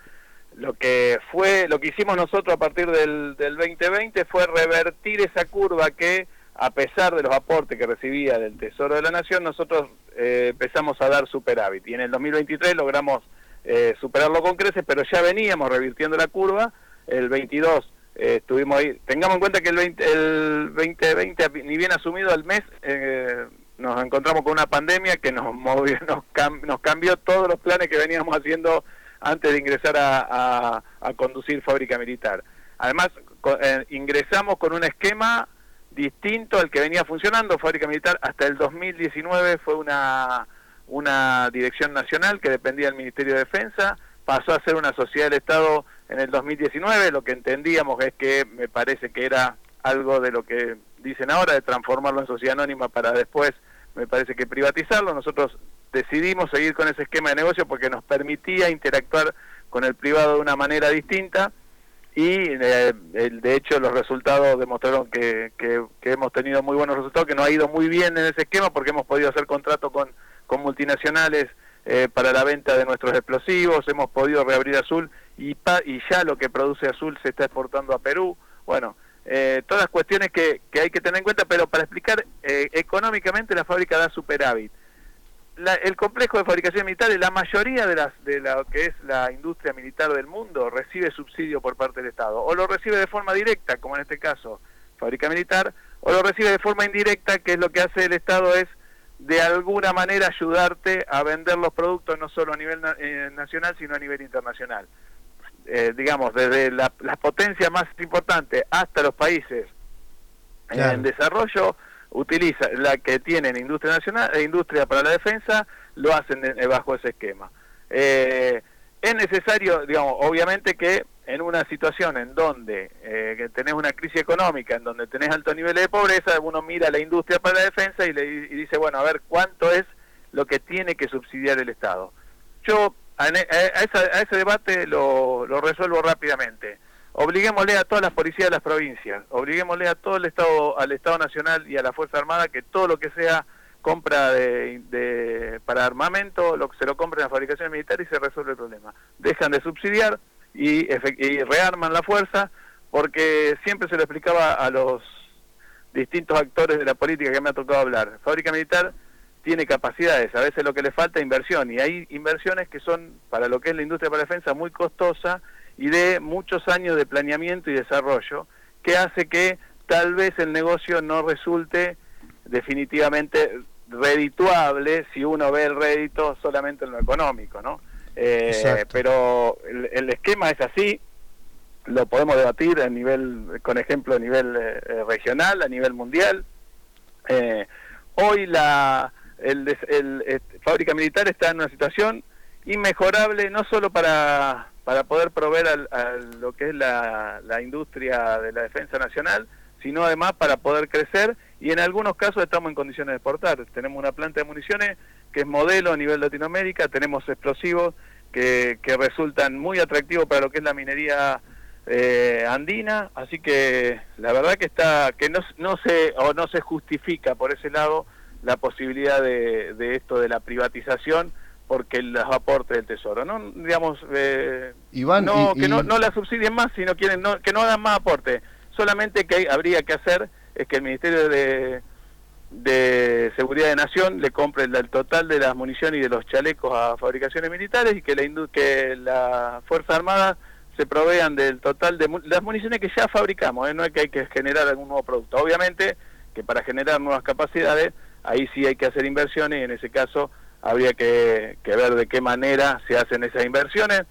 lo que fue lo que hicimos nosotros a partir del, del 2020 fue revertir esa curva que a pesar de los aportes que recibía del Tesoro de la Nación nosotros eh, empezamos a dar superávit. Y en el 2023 logramos eh, superarlo con creces pero ya veníamos revirtiendo la curva. El 22 eh, estuvimos ahí. Tengamos en cuenta que el, 20, el 2020 ni bien asumido al mes nos encontramos con una pandemia que nos movió, nos, nos cambió todos los planes que veníamos haciendo antes de ingresar a, conducir fábrica militar. Además, eh, ingresamos con un esquema distinto al que venía funcionando fábrica militar hasta el 2019 fue una una dirección nacional que dependía del Ministerio de Defensa. Pasó a ser una sociedad del Estado en el 2019 lo que entendíamos es que me parece que era algo de lo que dicen ahora de transformarlo en sociedad anónima para después me parece que privatizarlo. Nosotros decidimos seguir con ese esquema de negocio porque nos permitía interactuar con el privado de una manera distinta y eh, de hecho los resultados demostraron que, hemos tenido muy buenos resultados, que nos ha ido muy bien en ese esquema porque hemos podido hacer contrato con, con multinacionales eh, para la venta de nuestros explosivos, hemos podido reabrir Azul y, y ya lo que produce Azul se está exportando a Perú. Bueno, eh, todas cuestiones que, que hay que tener en cuenta, pero para explicar, eh, económicamente la fábrica da superávit el complejo de fabricación militar, la mayoría de, las, de lo que es la industria militar del mundo recibe subsidio por parte del Estado. O lo recibe de forma directa, como en este caso, fábrica militar, o lo recibe de forma indirecta, que es lo que hace el Estado es de alguna manera ayudarte a vender los productos no solo a nivel eh, nacional, sino a nivel internacional. Eh, digamos, desde las potencias más importantes hasta los países en desarrollo, utiliza la que tienen industria nacional e industria para la defensa lo hacen bajo ese esquema. Eh, es necesario digamos obviamente que en una situación en donde eh, tenés una crisis económica en donde tenés alto nivel de pobreza uno mira la industria para la defensa y le dice bueno a ver cuánto es lo que tiene que subsidiar el Estado yo a, ese debate lo resuelvo rápidamente obliguémosle a todas las policías de las provincias, obliguémosle a todo el Estado, al Estado Nacional y a la Fuerza Armada que todo lo que sea compra de, para armamento, lo que se lo compren en las fabricaciones militares y se resuelve el problema. Dejan de subsidiar y, y rearman la fuerza porque siempre se lo explicaba a los distintos actores de la política que me ha tocado hablar. Fábrica militar tiene capacidades, a veces lo que le falta es inversión y hay inversiones que son para lo que es la industria para defensa muy costosa y de muchos años de planeamiento y desarrollo que hace que tal vez el negocio no resulte definitivamente redituable si uno ve el rédito solamente en lo económico, ¿no? Eh, pero el, esquema es así, lo podemos debatir a nivel, con ejemplo a nivel eh, eh, regional, a nivel mundial. hoy la el, el, fábrica militar está en una situación inmejorable no solo para para poder proveer a, lo que es la, industria de la defensa nacional, sino además para poder crecer y en algunos casos estamos en condiciones de exportar. Tenemos una planta de municiones que es modelo a nivel Latinoamérica, tenemos explosivos que, que resultan muy atractivos para lo que es la minería eh, andina, así que la verdad que está que no, no se o no se justifica por ese lado la posibilidad de, de esto de la privatización porque los aportes del tesoro no digamos eh, no que No, no la subsidien más sino quieren no, que no hagan más aporte. Solamente que habría que hacer es que el ministerio de de seguridad de nación le compre el, total de las municiones y de los chalecos a fabricaciones militares y que la que la fuerza armada se provean del total de las municiones que ya fabricamos ¿eh? no es que hay que generar algún nuevo producto. Obviamente que para generar nuevas capacidades ahí sí hay que hacer inversiones y en ese caso habría que, ver de qué manera se hacen esas inversiones.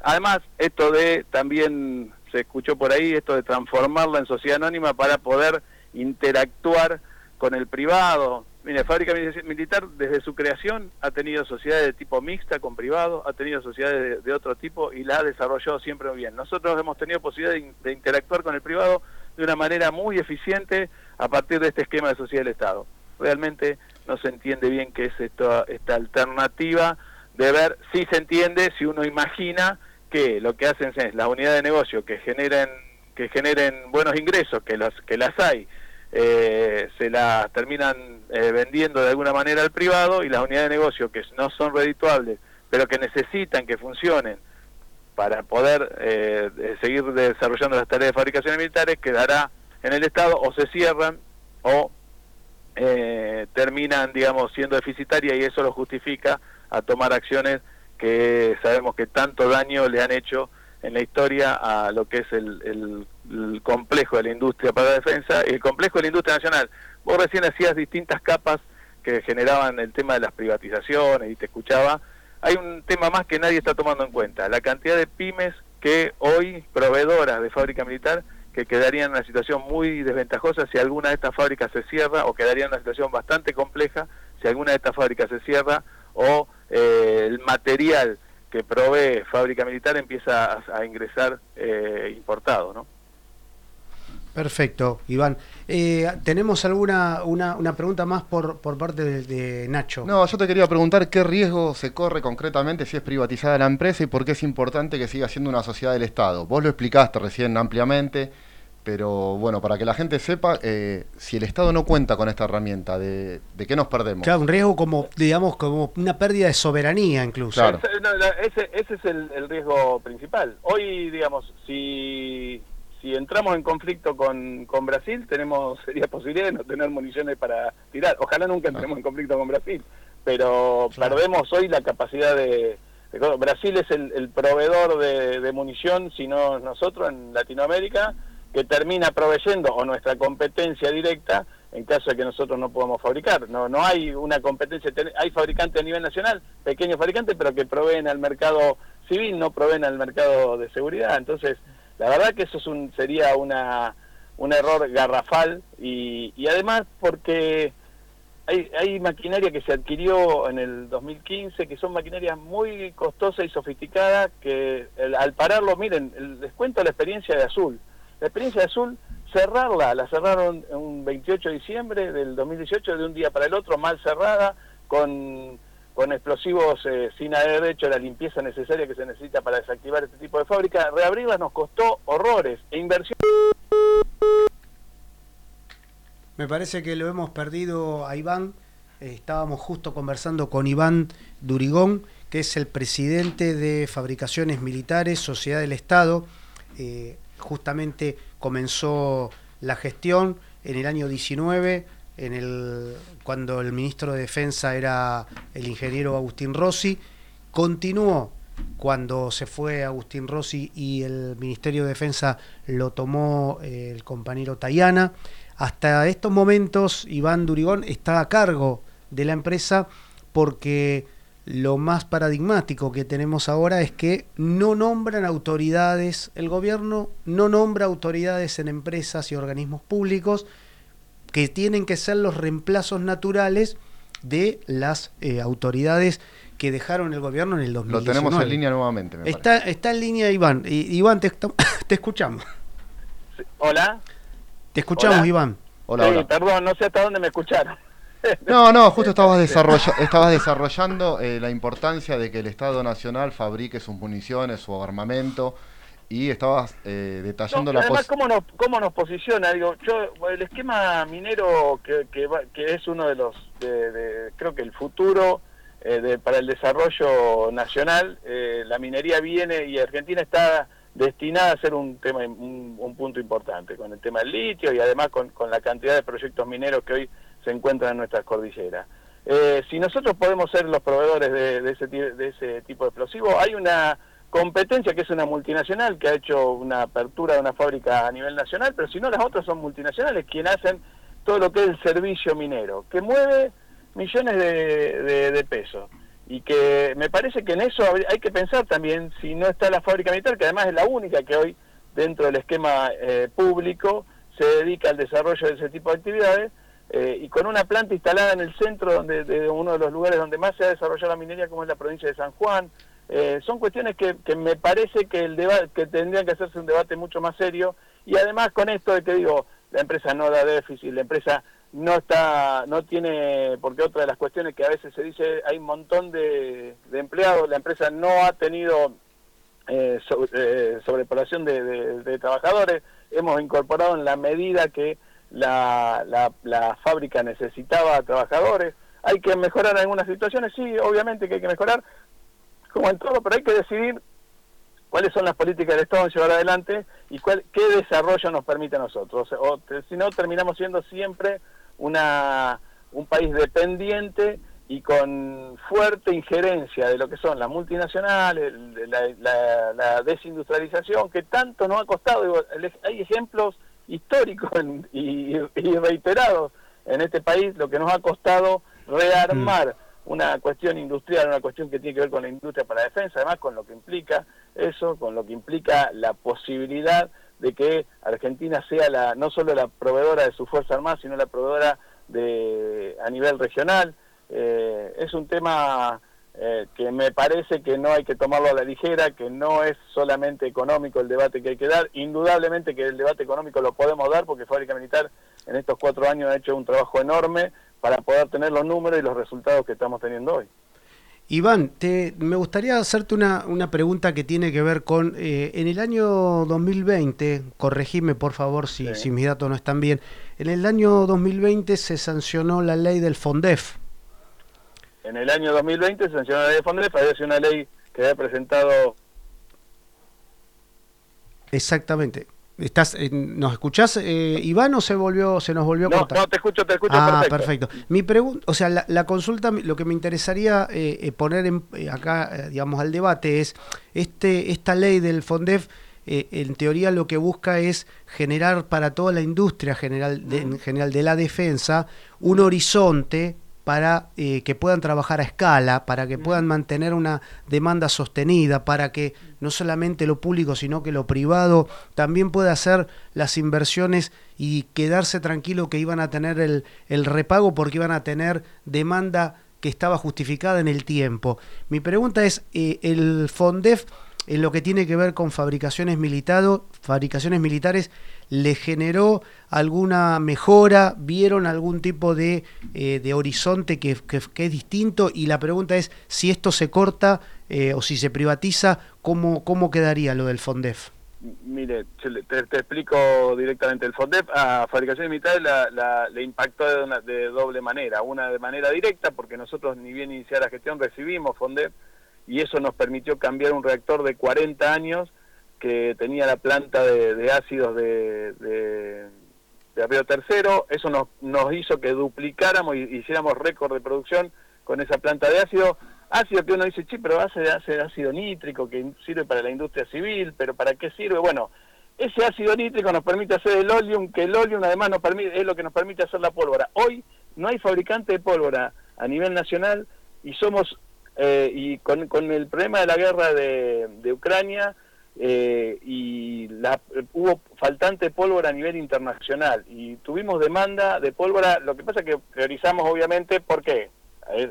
Además, esto de, también se escuchó por ahí, esto de transformarla en sociedad anónima para poder interactuar con el privado. Mire, Fábrica Militar desde su creación ha tenido sociedades de tipo mixta con privados, ha tenido sociedades de, otro tipo y la ha desarrollado siempre bien. Nosotros hemos tenido posibilidad de, interactuar con el privado de una manera muy eficiente a partir de este esquema de sociedad del Estado. Realmente no se entiende bien qué es esta, esta alternativa de ver si se entiende, si uno imagina que lo que hacen es las unidades de negocio que generen que generen buenos ingresos, que las que las hay, eh, se las terminan eh, vendiendo de alguna manera al privado y las unidades de negocio que no son redituables, pero que necesitan que funcionen para poder eh, seguir desarrollando las tareas de fabricación militares, quedará en el Estado o se cierran o terminan, digamos, siendo deficitarias y eso lo justifica a tomar acciones que sabemos que tanto daño le han hecho en la historia a lo que es el, complejo de la industria para la defensa y el complejo de la industria nacional. Vos recién hacías distintas capas que generaban el tema de las privatizaciones y te escuchaba. Hay un tema más que nadie está tomando en cuenta, la cantidad de pymes que hoy, proveedoras de fábrica militar, que quedarían en una situación muy desventajosa si alguna de estas fábricas se cierra o quedarían en una situación bastante compleja si alguna de estas fábricas se cierra o eh, el material que provee fábrica militar empieza a, ingresar eh, importado, ¿no? Perfecto, Iván. Eh, ¿Tenemos alguna una, una, pregunta más por, por parte de, Nacho? No, yo te quería preguntar qué riesgo se corre concretamente si es privatizada la empresa y por qué es importante que siga siendo una sociedad del Estado. Vos lo explicaste recién ampliamente, pero bueno, para que la gente sepa, eh, si el Estado no cuenta con esta herramienta, ¿de, qué nos perdemos? Claro, un riesgo como, digamos, como una pérdida de soberanía incluso. Claro. Ese, ese, es el, riesgo principal. Hoy, digamos, si, si entramos en conflicto con, con Brasil, tenemos sería posibilidad de no tener municiones para tirar. Ojalá nunca entremos en conflicto con Brasil, pero perdemos hoy la capacidad de... Brasil es el, proveedor de, de munición, si no nosotros en Latinoamérica, que termina proveyendo o nuestra competencia directa en caso de que nosotros no podamos fabricar. No, no hay una competencia, hay fabricantes a nivel nacional, pequeños fabricantes, pero que proveen al mercado civil, no proveen al mercado de seguridad. Entonces, la verdad que eso es un, sería una, un error garrafal y, y además porque hay, hay maquinaria que se adquirió en el 2015, que son maquinarias muy costosas y sofisticadas, que al pararlo, miren, les cuento la experiencia de Azul. La experiencia Azul, cerrarla, la cerraron un 28 de diciembre del 2018, de un día para el otro, mal cerrada, con, con explosivos eh, sin haber hecho la limpieza necesaria que se necesita para desactivar este tipo de fábrica. Reabrirla nos costó horrores e inversión. Me parece que lo hemos perdido a Iván. Estábamos justo conversando con Iván Durigón, que es el presidente de Fabricaciones Militares, Sociedad del Estado. Eh, justamente comenzó la gestión en el año 19, en el, cuando el ministro de Defensa era el ingeniero Agustín Rossi, continuó cuando se fue Agustín Rossi y el Ministerio de Defensa lo tomó eh, el compañero Tayana. Hasta estos momentos Iván Durigón está a cargo de la empresa porque lo más paradigmático que tenemos ahora es que no nombran autoridades, el gobierno no nombra autoridades en empresas y organismos públicos que tienen que ser los reemplazos naturales de las eh, autoridades que dejaron el gobierno en el 2019. Lo tenemos en línea nuevamente. está, está en línea Iván. Iván, te, escuchamos. Hola. Te escuchamos, Iván. Hola, Perdón, no sé hasta dónde me escucharon. No, no, justo estabas, estabas desarrollando eh, la importancia de que el Estado Nacional fabrique sus municiones, su armamento, y estabas eh, detallando la además cómo nos cómo nos posiciona digo yo el esquema minero que, que, es uno de los de, creo que el futuro eh, para el desarrollo nacional la minería viene y Argentina está destinada a ser un tema un, punto importante con el tema del litio y además con, con la cantidad de proyectos mineros que hoy se encuentran en nuestras cordilleras. Eh, si nosotros podemos ser los proveedores de, ese, de ese tipo de explosivos, hay una competencia que es una multinacional que ha hecho una apertura de una fábrica a nivel nacional, pero si no las otras son multinacionales quienes hacen todo lo que es el servicio minero, que mueve millones de, pesos. Y que me parece que en eso hay que pensar también si no está la fábrica militar, que además es la única que hoy dentro del esquema eh, público se dedica al desarrollo de ese tipo de actividades, eh, y con una planta instalada en el centro donde, de uno de los lugares donde más se ha desarrollado la minería, como es la provincia de San Juan. Eh, son cuestiones que, que, me parece que, el debate, que tendrían que hacerse un debate mucho más serio y además con esto de que digo, la empresa no da déficit, la empresa no está, no tiene, porque otra de las cuestiones que a veces se dice, hay un montón de, empleados, la empresa no ha tenido eh, eh sobrepoblación de, trabajadores, hemos incorporado en la medida que la, la, fábrica necesitaba trabajadores, hay que mejorar algunas situaciones, sí, obviamente que hay que mejorar, como en todo, pero hay que decidir cuáles son las políticas del Estado en llevar adelante y cuál, qué desarrollo nos permite a nosotros. O, si no, terminamos siendo siempre una, un país dependiente y con fuerte injerencia de lo que son las multinacionales, la, desindustrialización, que tanto nos ha costado. hay ejemplos históricos y, reiterados en este país, lo que nos ha costado rearmar mm. una cuestión industrial, una cuestión que tiene que ver con la industria para la defensa, además con lo que implica eso, con lo que implica la posibilidad de que Argentina sea la no solo la proveedora de su Fuerza Armada, sino la proveedora de a nivel regional. Eh, es un tema eh, que me parece que no hay que tomarlo a la ligera, que no es solamente económico el debate que hay que dar. Indudablemente que el debate económico lo podemos dar porque Fábrica Militar en estos cuatro años ha hecho un trabajo enorme para poder tener los números y los resultados que estamos teniendo hoy. Iván, te, me gustaría hacerte una, una, pregunta que tiene que ver con, eh, en el año 2020, corregime por favor si, si mis datos no están bien, en el año 2020 se sancionó la ley del FONDEF. En el año 2020 se sancionó la ley del FONDEF, había sido una ley que había presentado... Exactamente. ¿Estás, eh, ¿Nos escuchás, eh, Iván, o se volvió, se nos volvió a cortar? No, te escucho, te escucho ah, perfecto. Mi pregunta, o sea, la, consulta, lo que me interesaría eh, poner en, acá, digamos, al debate es, este, esta ley del FONDEF, en teoría lo que busca es generar para toda la industria general en general de la defensa un horizonte para eh, que puedan trabajar a escala, para que puedan mantener una demanda sostenida, para que no solamente lo público, sino que lo privado también pueda hacer las inversiones y quedarse tranquilo que iban a tener el, el repago porque iban a tener demanda que estaba justificada en el tiempo. Mi pregunta es, eh, ¿el FONDEF en lo que tiene que ver con fabricaciones, fabricaciones militares le generó alguna mejora? ¿Vieron algún tipo de, eh, de horizonte que, es distinto? Y la pregunta es, si esto se corta eh, o si se privatiza, ¿cómo, ¿cómo quedaría lo del FONDEF? Mire, te, explico directamente. El FONDEF a Fabricaciones Militares la, le impactó de, de, doble manera. Una de manera directa, porque nosotros ni bien iniciar la gestión recibimos FONDEF y eso nos permitió cambiar un reactor de 40 años que tenía la planta de, ácidos de, de, Río Tercero, eso nos, nos hizo que duplicáramos y hiciéramos récord de producción con esa planta de ácido, ácido que uno dice, sí, pero hace, hace ácido nítrico que sirve para la industria civil, pero ¿para qué sirve? Bueno, ese ácido nítrico nos permite hacer el oleum, que el oleum además nos permite, es lo que nos permite hacer la pólvora. Hoy no hay fabricante de pólvora a nivel nacional y somos, eh, y con, con, el problema de la guerra de, de Ucrania, eh, y la, hubo faltante pólvora a nivel internacional y tuvimos demanda de pólvora, lo que pasa es que priorizamos obviamente, ¿por qué?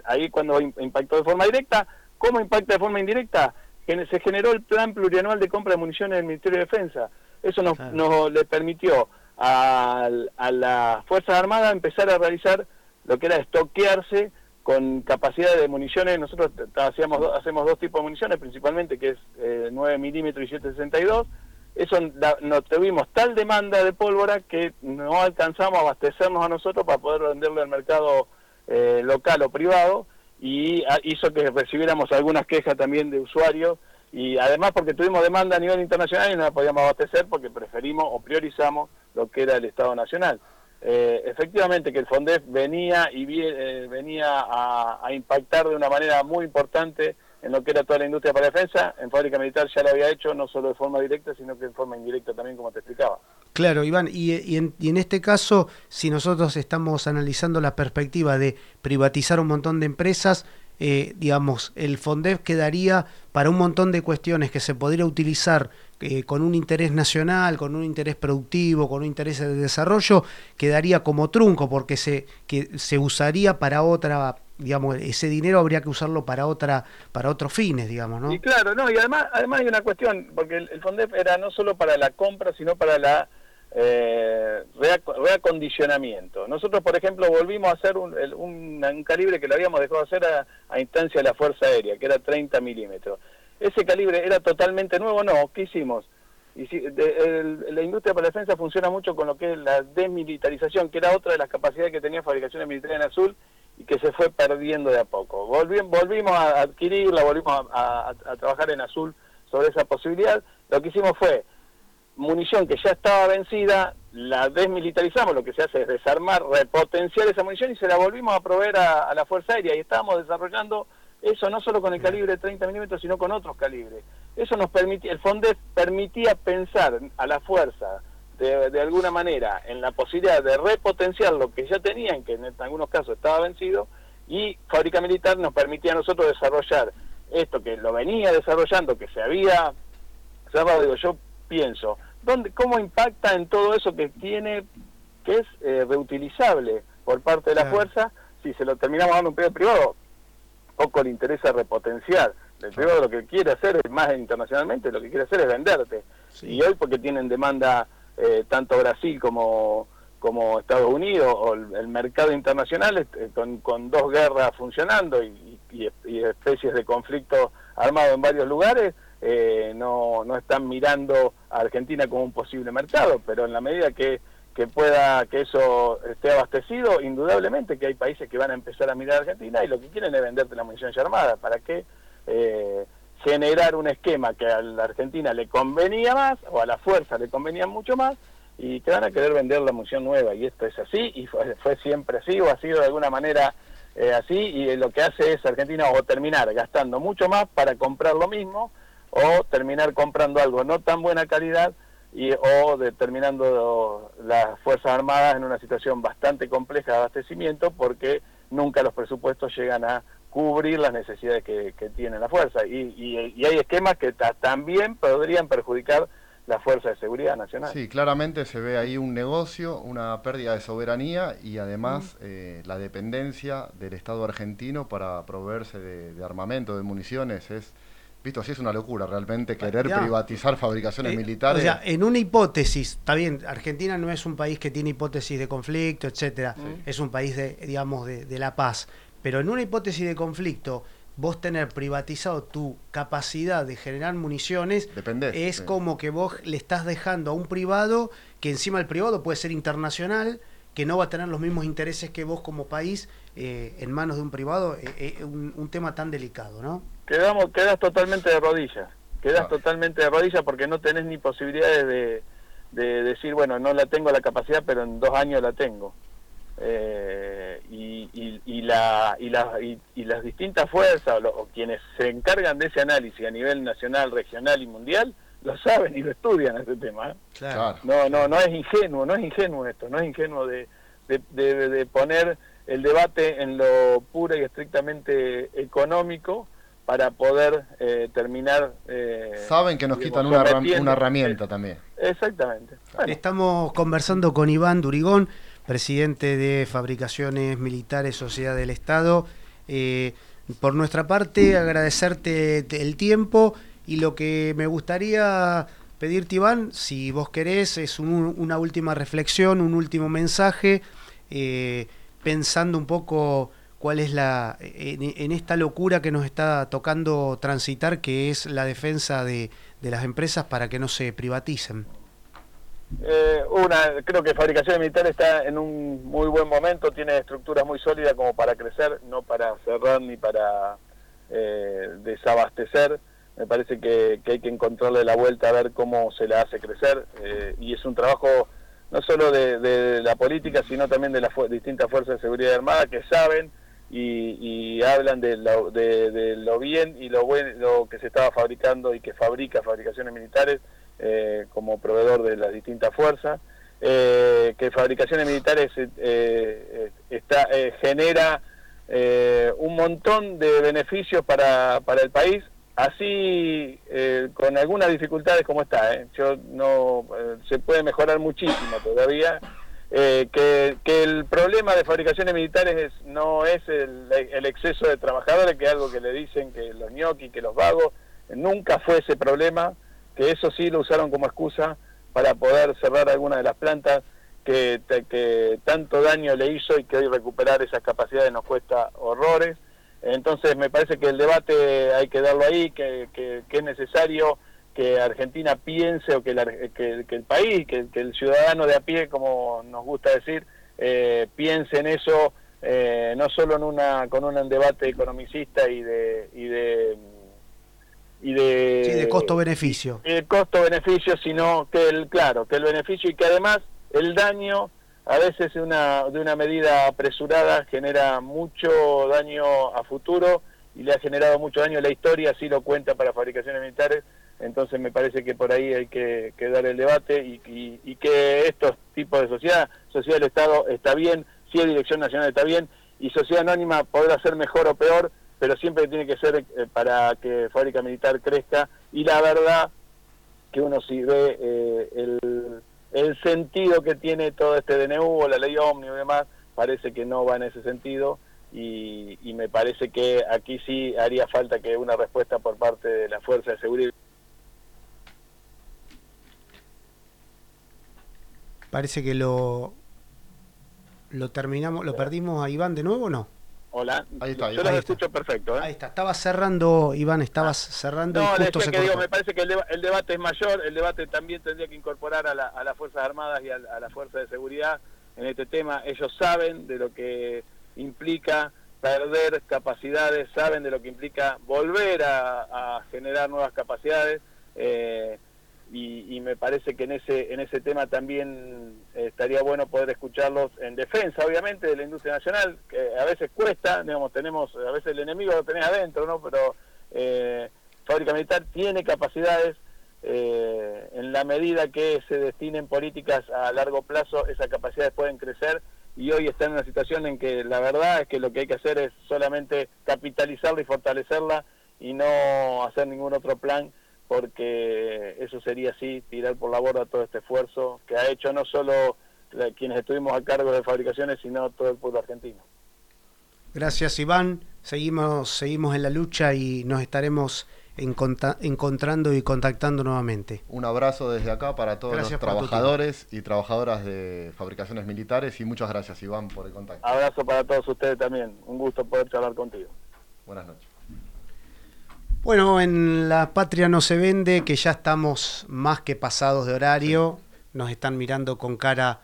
Ahí cuando impactó de forma directa, ¿cómo impacta de forma indirecta? Se generó el plan plurianual de compra de municiones del Ministerio de Defensa. Eso nos, nos le permitió a, a las Fuerzas Armadas empezar a realizar lo que era estoquearse con capacidad de municiones, nosotros hacíamos, hacemos dos tipos de municiones principalmente, que es 9 eh, milímetros y 762, eso no tuvimos tal demanda de pólvora que no alcanzamos a abastecernos a nosotros para poder venderle al mercado eh, local o privado y hizo que recibiéramos algunas quejas también de usuarios y además porque tuvimos demanda a nivel internacional y no la podíamos abastecer porque preferimos o priorizamos lo que era el Estado Nacional. Eh, efectivamente que el FONDEF venía y eh, venía a, impactar de una manera muy importante en lo que era toda la industria para defensa, en fábrica militar ya lo había hecho no solo de forma directa, sino que de forma indirecta también, como te explicaba. Claro, Iván, y, en, este caso, si nosotros estamos analizando la perspectiva de privatizar un montón de empresas, eh, digamos, el FONDEF quedaría para un montón de cuestiones que se podría utilizar eh, con un interés nacional, con un interés productivo, con un interés de desarrollo, quedaría como trunco porque se, que se usaría para otra digamos, ese dinero habría que usarlo para otra, para otros fines, digamos, ¿no? Y claro, no, y además, además hay una cuestión, porque el, FONDEF era no solo para la compra, sino para la eh, reacondicionamiento. Nosotros, por ejemplo, volvimos a hacer un, un, calibre que lo habíamos dejado hacer a, instancia de la Fuerza Aérea, que era 30 milímetros. Ese calibre era totalmente nuevo, no, ¿qué hicimos? Y si, la industria para la defensa funciona mucho con lo que es la desmilitarización, que era otra de las capacidades que tenía fabricaciones militares en azul y que se fue perdiendo de a poco. volvimos a adquirirla, volvimos a, trabajar en azul sobre esa posibilidad. Lo que hicimos fue munición que ya estaba vencida, la desmilitarizamos, lo que se hace es desarmar, repotenciar esa munición y se la volvimos a proveer a, la Fuerza Aérea y estábamos desarrollando eso no solo con el calibre de 30 milímetros, sino con otros calibres. Eso nos permitía, el FONDEF permitía pensar a la fuerza de, alguna manera en la posibilidad de repotenciar lo que ya tenían, que en algunos casos estaba vencido, y Fábrica Militar nos permitía a nosotros desarrollar esto que lo venía desarrollando, que se había cerrado, digo, yo pienso, ¿dónde, ¿cómo impacta en todo eso que tiene, que es eh, reutilizable por parte de la fuerza, si se lo terminamos dando un periodo privado? Poco le interesa repotenciar. El privado lo que quiere hacer es más internacionalmente, lo que quiere hacer es venderte. Y hoy porque tienen demanda eh, tanto Brasil como, como Estados Unidos o el, mercado internacional eh, con, con, dos guerras funcionando y, y, especies de conflicto armado en varios lugares, eh, no, no están mirando a Argentina como un posible mercado, pero en la medida que, que pueda que eso esté abastecido, indudablemente que hay países que van a empezar a mirar a Argentina y lo que quieren es venderte la munición ya armada. ¿Para qué? Eh, generar un esquema que a la Argentina le convenía más o a la fuerza le convenía mucho más y te van a querer vender la munición nueva y esto es así y fue, siempre así o ha sido de alguna manera eh, así y lo que hace es Argentina o terminar gastando mucho más para comprar lo mismo o terminar comprando algo no tan buena calidad y o determinando las Fuerzas Armadas en una situación bastante compleja de abastecimiento porque nunca los presupuestos llegan a cubrir las necesidades que, tiene la fuerza. Y, hay esquemas que también podrían perjudicar la fuerza de seguridad nacional. Sí, claramente se ve ahí un negocio, una pérdida de soberanía y además eh, la dependencia del Estado argentino para proveerse de, armamento, de municiones, es... Visto, así es una locura realmente querer privatizar fabricaciones eh, militares. O sea, en una hipótesis, está bien, Argentina no es un país que tiene hipótesis de conflicto, etcétera, es un país de, digamos, de la paz pero en una hipótesis de conflicto, vos tener privatizado tu capacidad de generar municiones es como que vos le estás dejando a un privado que encima el privado puede ser internacional que no va a tener los mismos intereses que vos como país eh, en manos de un privado eh, eh, un, tema tan delicado no quedamos quedas totalmente de rodillas quedas totalmente de rodillas porque no tenés ni posibilidades de, de decir bueno no la tengo la capacidad pero en dos años la tengo eh, y, y, la, y, la, y, las distintas fuerzas o, quienes se encargan de ese análisis a nivel nacional, regional y mundial lo saben y lo estudian este tema. ¿eh? No, no, no es ingenuo, no es ingenuo esto, no es ingenuo de, de, de, poner el debate en lo puro y estrictamente económico para poder eh, terminar... Saben que nos quitan una, una herramienta también. Exactamente. Estamos conversando con Iván Durigón, presidente de Fabricaciones Militares Sociedad del Estado. Eh, por nuestra parte, agradecerte el tiempo y lo que me gustaría pedirte, Iván, si vos querés, es una última reflexión, un último mensaje, eh, pensando un poco cuál es la en, esta locura que nos está tocando transitar, que es la defensa de las empresas para que no se privaticen. Eh, una, creo que Fabricación Militar está en un muy buen momento, tiene estructuras muy sólidas como para crecer, no para cerrar ni para eh, desabastecer. Me parece que, hay que encontrarle la vuelta a ver cómo se la hace crecer eh, y es un trabajo no solo de, la política, sino también de las distintas fuerzas de seguridad armada que saben y, hablan de lo, de, lo bien y lo, bueno lo que se estaba fabricando y que fabrica fabricaciones militares eh, como proveedor de las distintas fuerzas, eh, que fabricaciones militares eh, está, genera un montón de beneficios para, para el país, así, eh, con algunas dificultades como está, ¿eh? yo no se puede mejorar muchísimo todavía. Que, que, el problema de fabricaciones militares es, no es el, exceso de trabajadores, que es algo que le dicen que los ñoquis, que los vagos, nunca fue ese problema, que eso sí lo usaron como excusa para poder cerrar algunas de las plantas que, que tanto daño le hizo y que hoy recuperar esas capacidades nos cuesta horrores. Entonces me parece que el debate hay que darlo ahí, que, que, es necesario que Argentina piense o que, que, el país, que, el ciudadano de a pie, como nos gusta decir, eh, piense en eso, eh, no solo en una con un debate economicista y de, y de y de, sí, de costo-beneficio. El costo-beneficio, sino que el, claro, que el beneficio y que además el daño a veces de una, de una medida apresurada genera mucho daño a futuro y le ha generado mucho daño la historia, así lo cuenta para fabricaciones militares, entonces me parece que por ahí hay que, dar el debate y, y, que estos tipos de sociedad, sociedad del Estado está bien, si es dirección nacional está bien, y sociedad anónima podrá ser mejor o peor, pero siempre tiene que ser eh, para que Fábrica Militar crezca y la verdad que uno si ve eh, el, sentido que tiene todo este DNU o la ley Omni y demás, parece que no va en ese sentido y, y, me parece que aquí sí haría falta que una respuesta por parte de la Fuerza de Seguridad. Parece que lo, lo terminamos, lo perdimos a Iván de nuevo o no? Hola, ahí está, yo los escucho perfecto. ¿eh? Ahí está, estaba cerrando, Iván, estabas cerrando. No, y justo se que digo, me parece que el, debate es mayor, el debate también tendría que incorporar a, las Fuerzas Armadas y a, la Fuerza de Seguridad en este tema. Ellos saben de lo que implica perder capacidades, saben de lo que implica volver a, generar nuevas capacidades. Eh, y, me parece que en ese en ese tema también eh, estaría bueno poder escucharlos en defensa, obviamente, de la industria nacional, que a veces cuesta, digamos, tenemos, a veces el enemigo lo tenés adentro, ¿no? Pero eh, Fábrica Militar tiene capacidades, eh, en la medida que se destinen políticas a largo plazo, esas capacidades pueden crecer y hoy está en una situación en que la verdad es que lo que hay que hacer es solamente capitalizarla y fortalecerla y no hacer ningún otro plan porque eso sería así, tirar por la borda todo este esfuerzo que ha hecho no solo quienes estuvimos a cargo de fabricaciones, sino todo el pueblo argentino. Gracias Iván, seguimos, seguimos en la lucha y nos estaremos encontrando y contactando nuevamente. Un abrazo desde acá para todos los trabajadores y trabajadoras de fabricaciones militares y muchas gracias Iván por el contacto. Abrazo para todos ustedes también, un gusto poder charlar contigo. Buenas noches. Bueno, en La Patria no se vende, que ya estamos más que pasados de horario, nos están mirando con cara,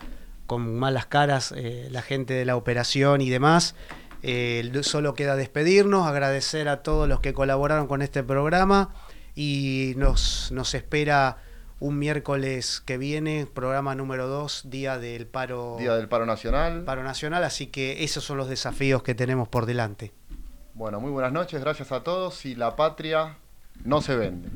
con malas caras eh, la gente de la operación y demás. Eh, solo queda despedirnos, agradecer a todos los que colaboraron con este programa y nos, nos espera un miércoles que viene, programa número 2, Día del Paro. Día del Paro Nacional. Paro Nacional, así que esos son los desafíos que tenemos por delante. Bueno, muy buenas noches, gracias a todos y la patria no se vende.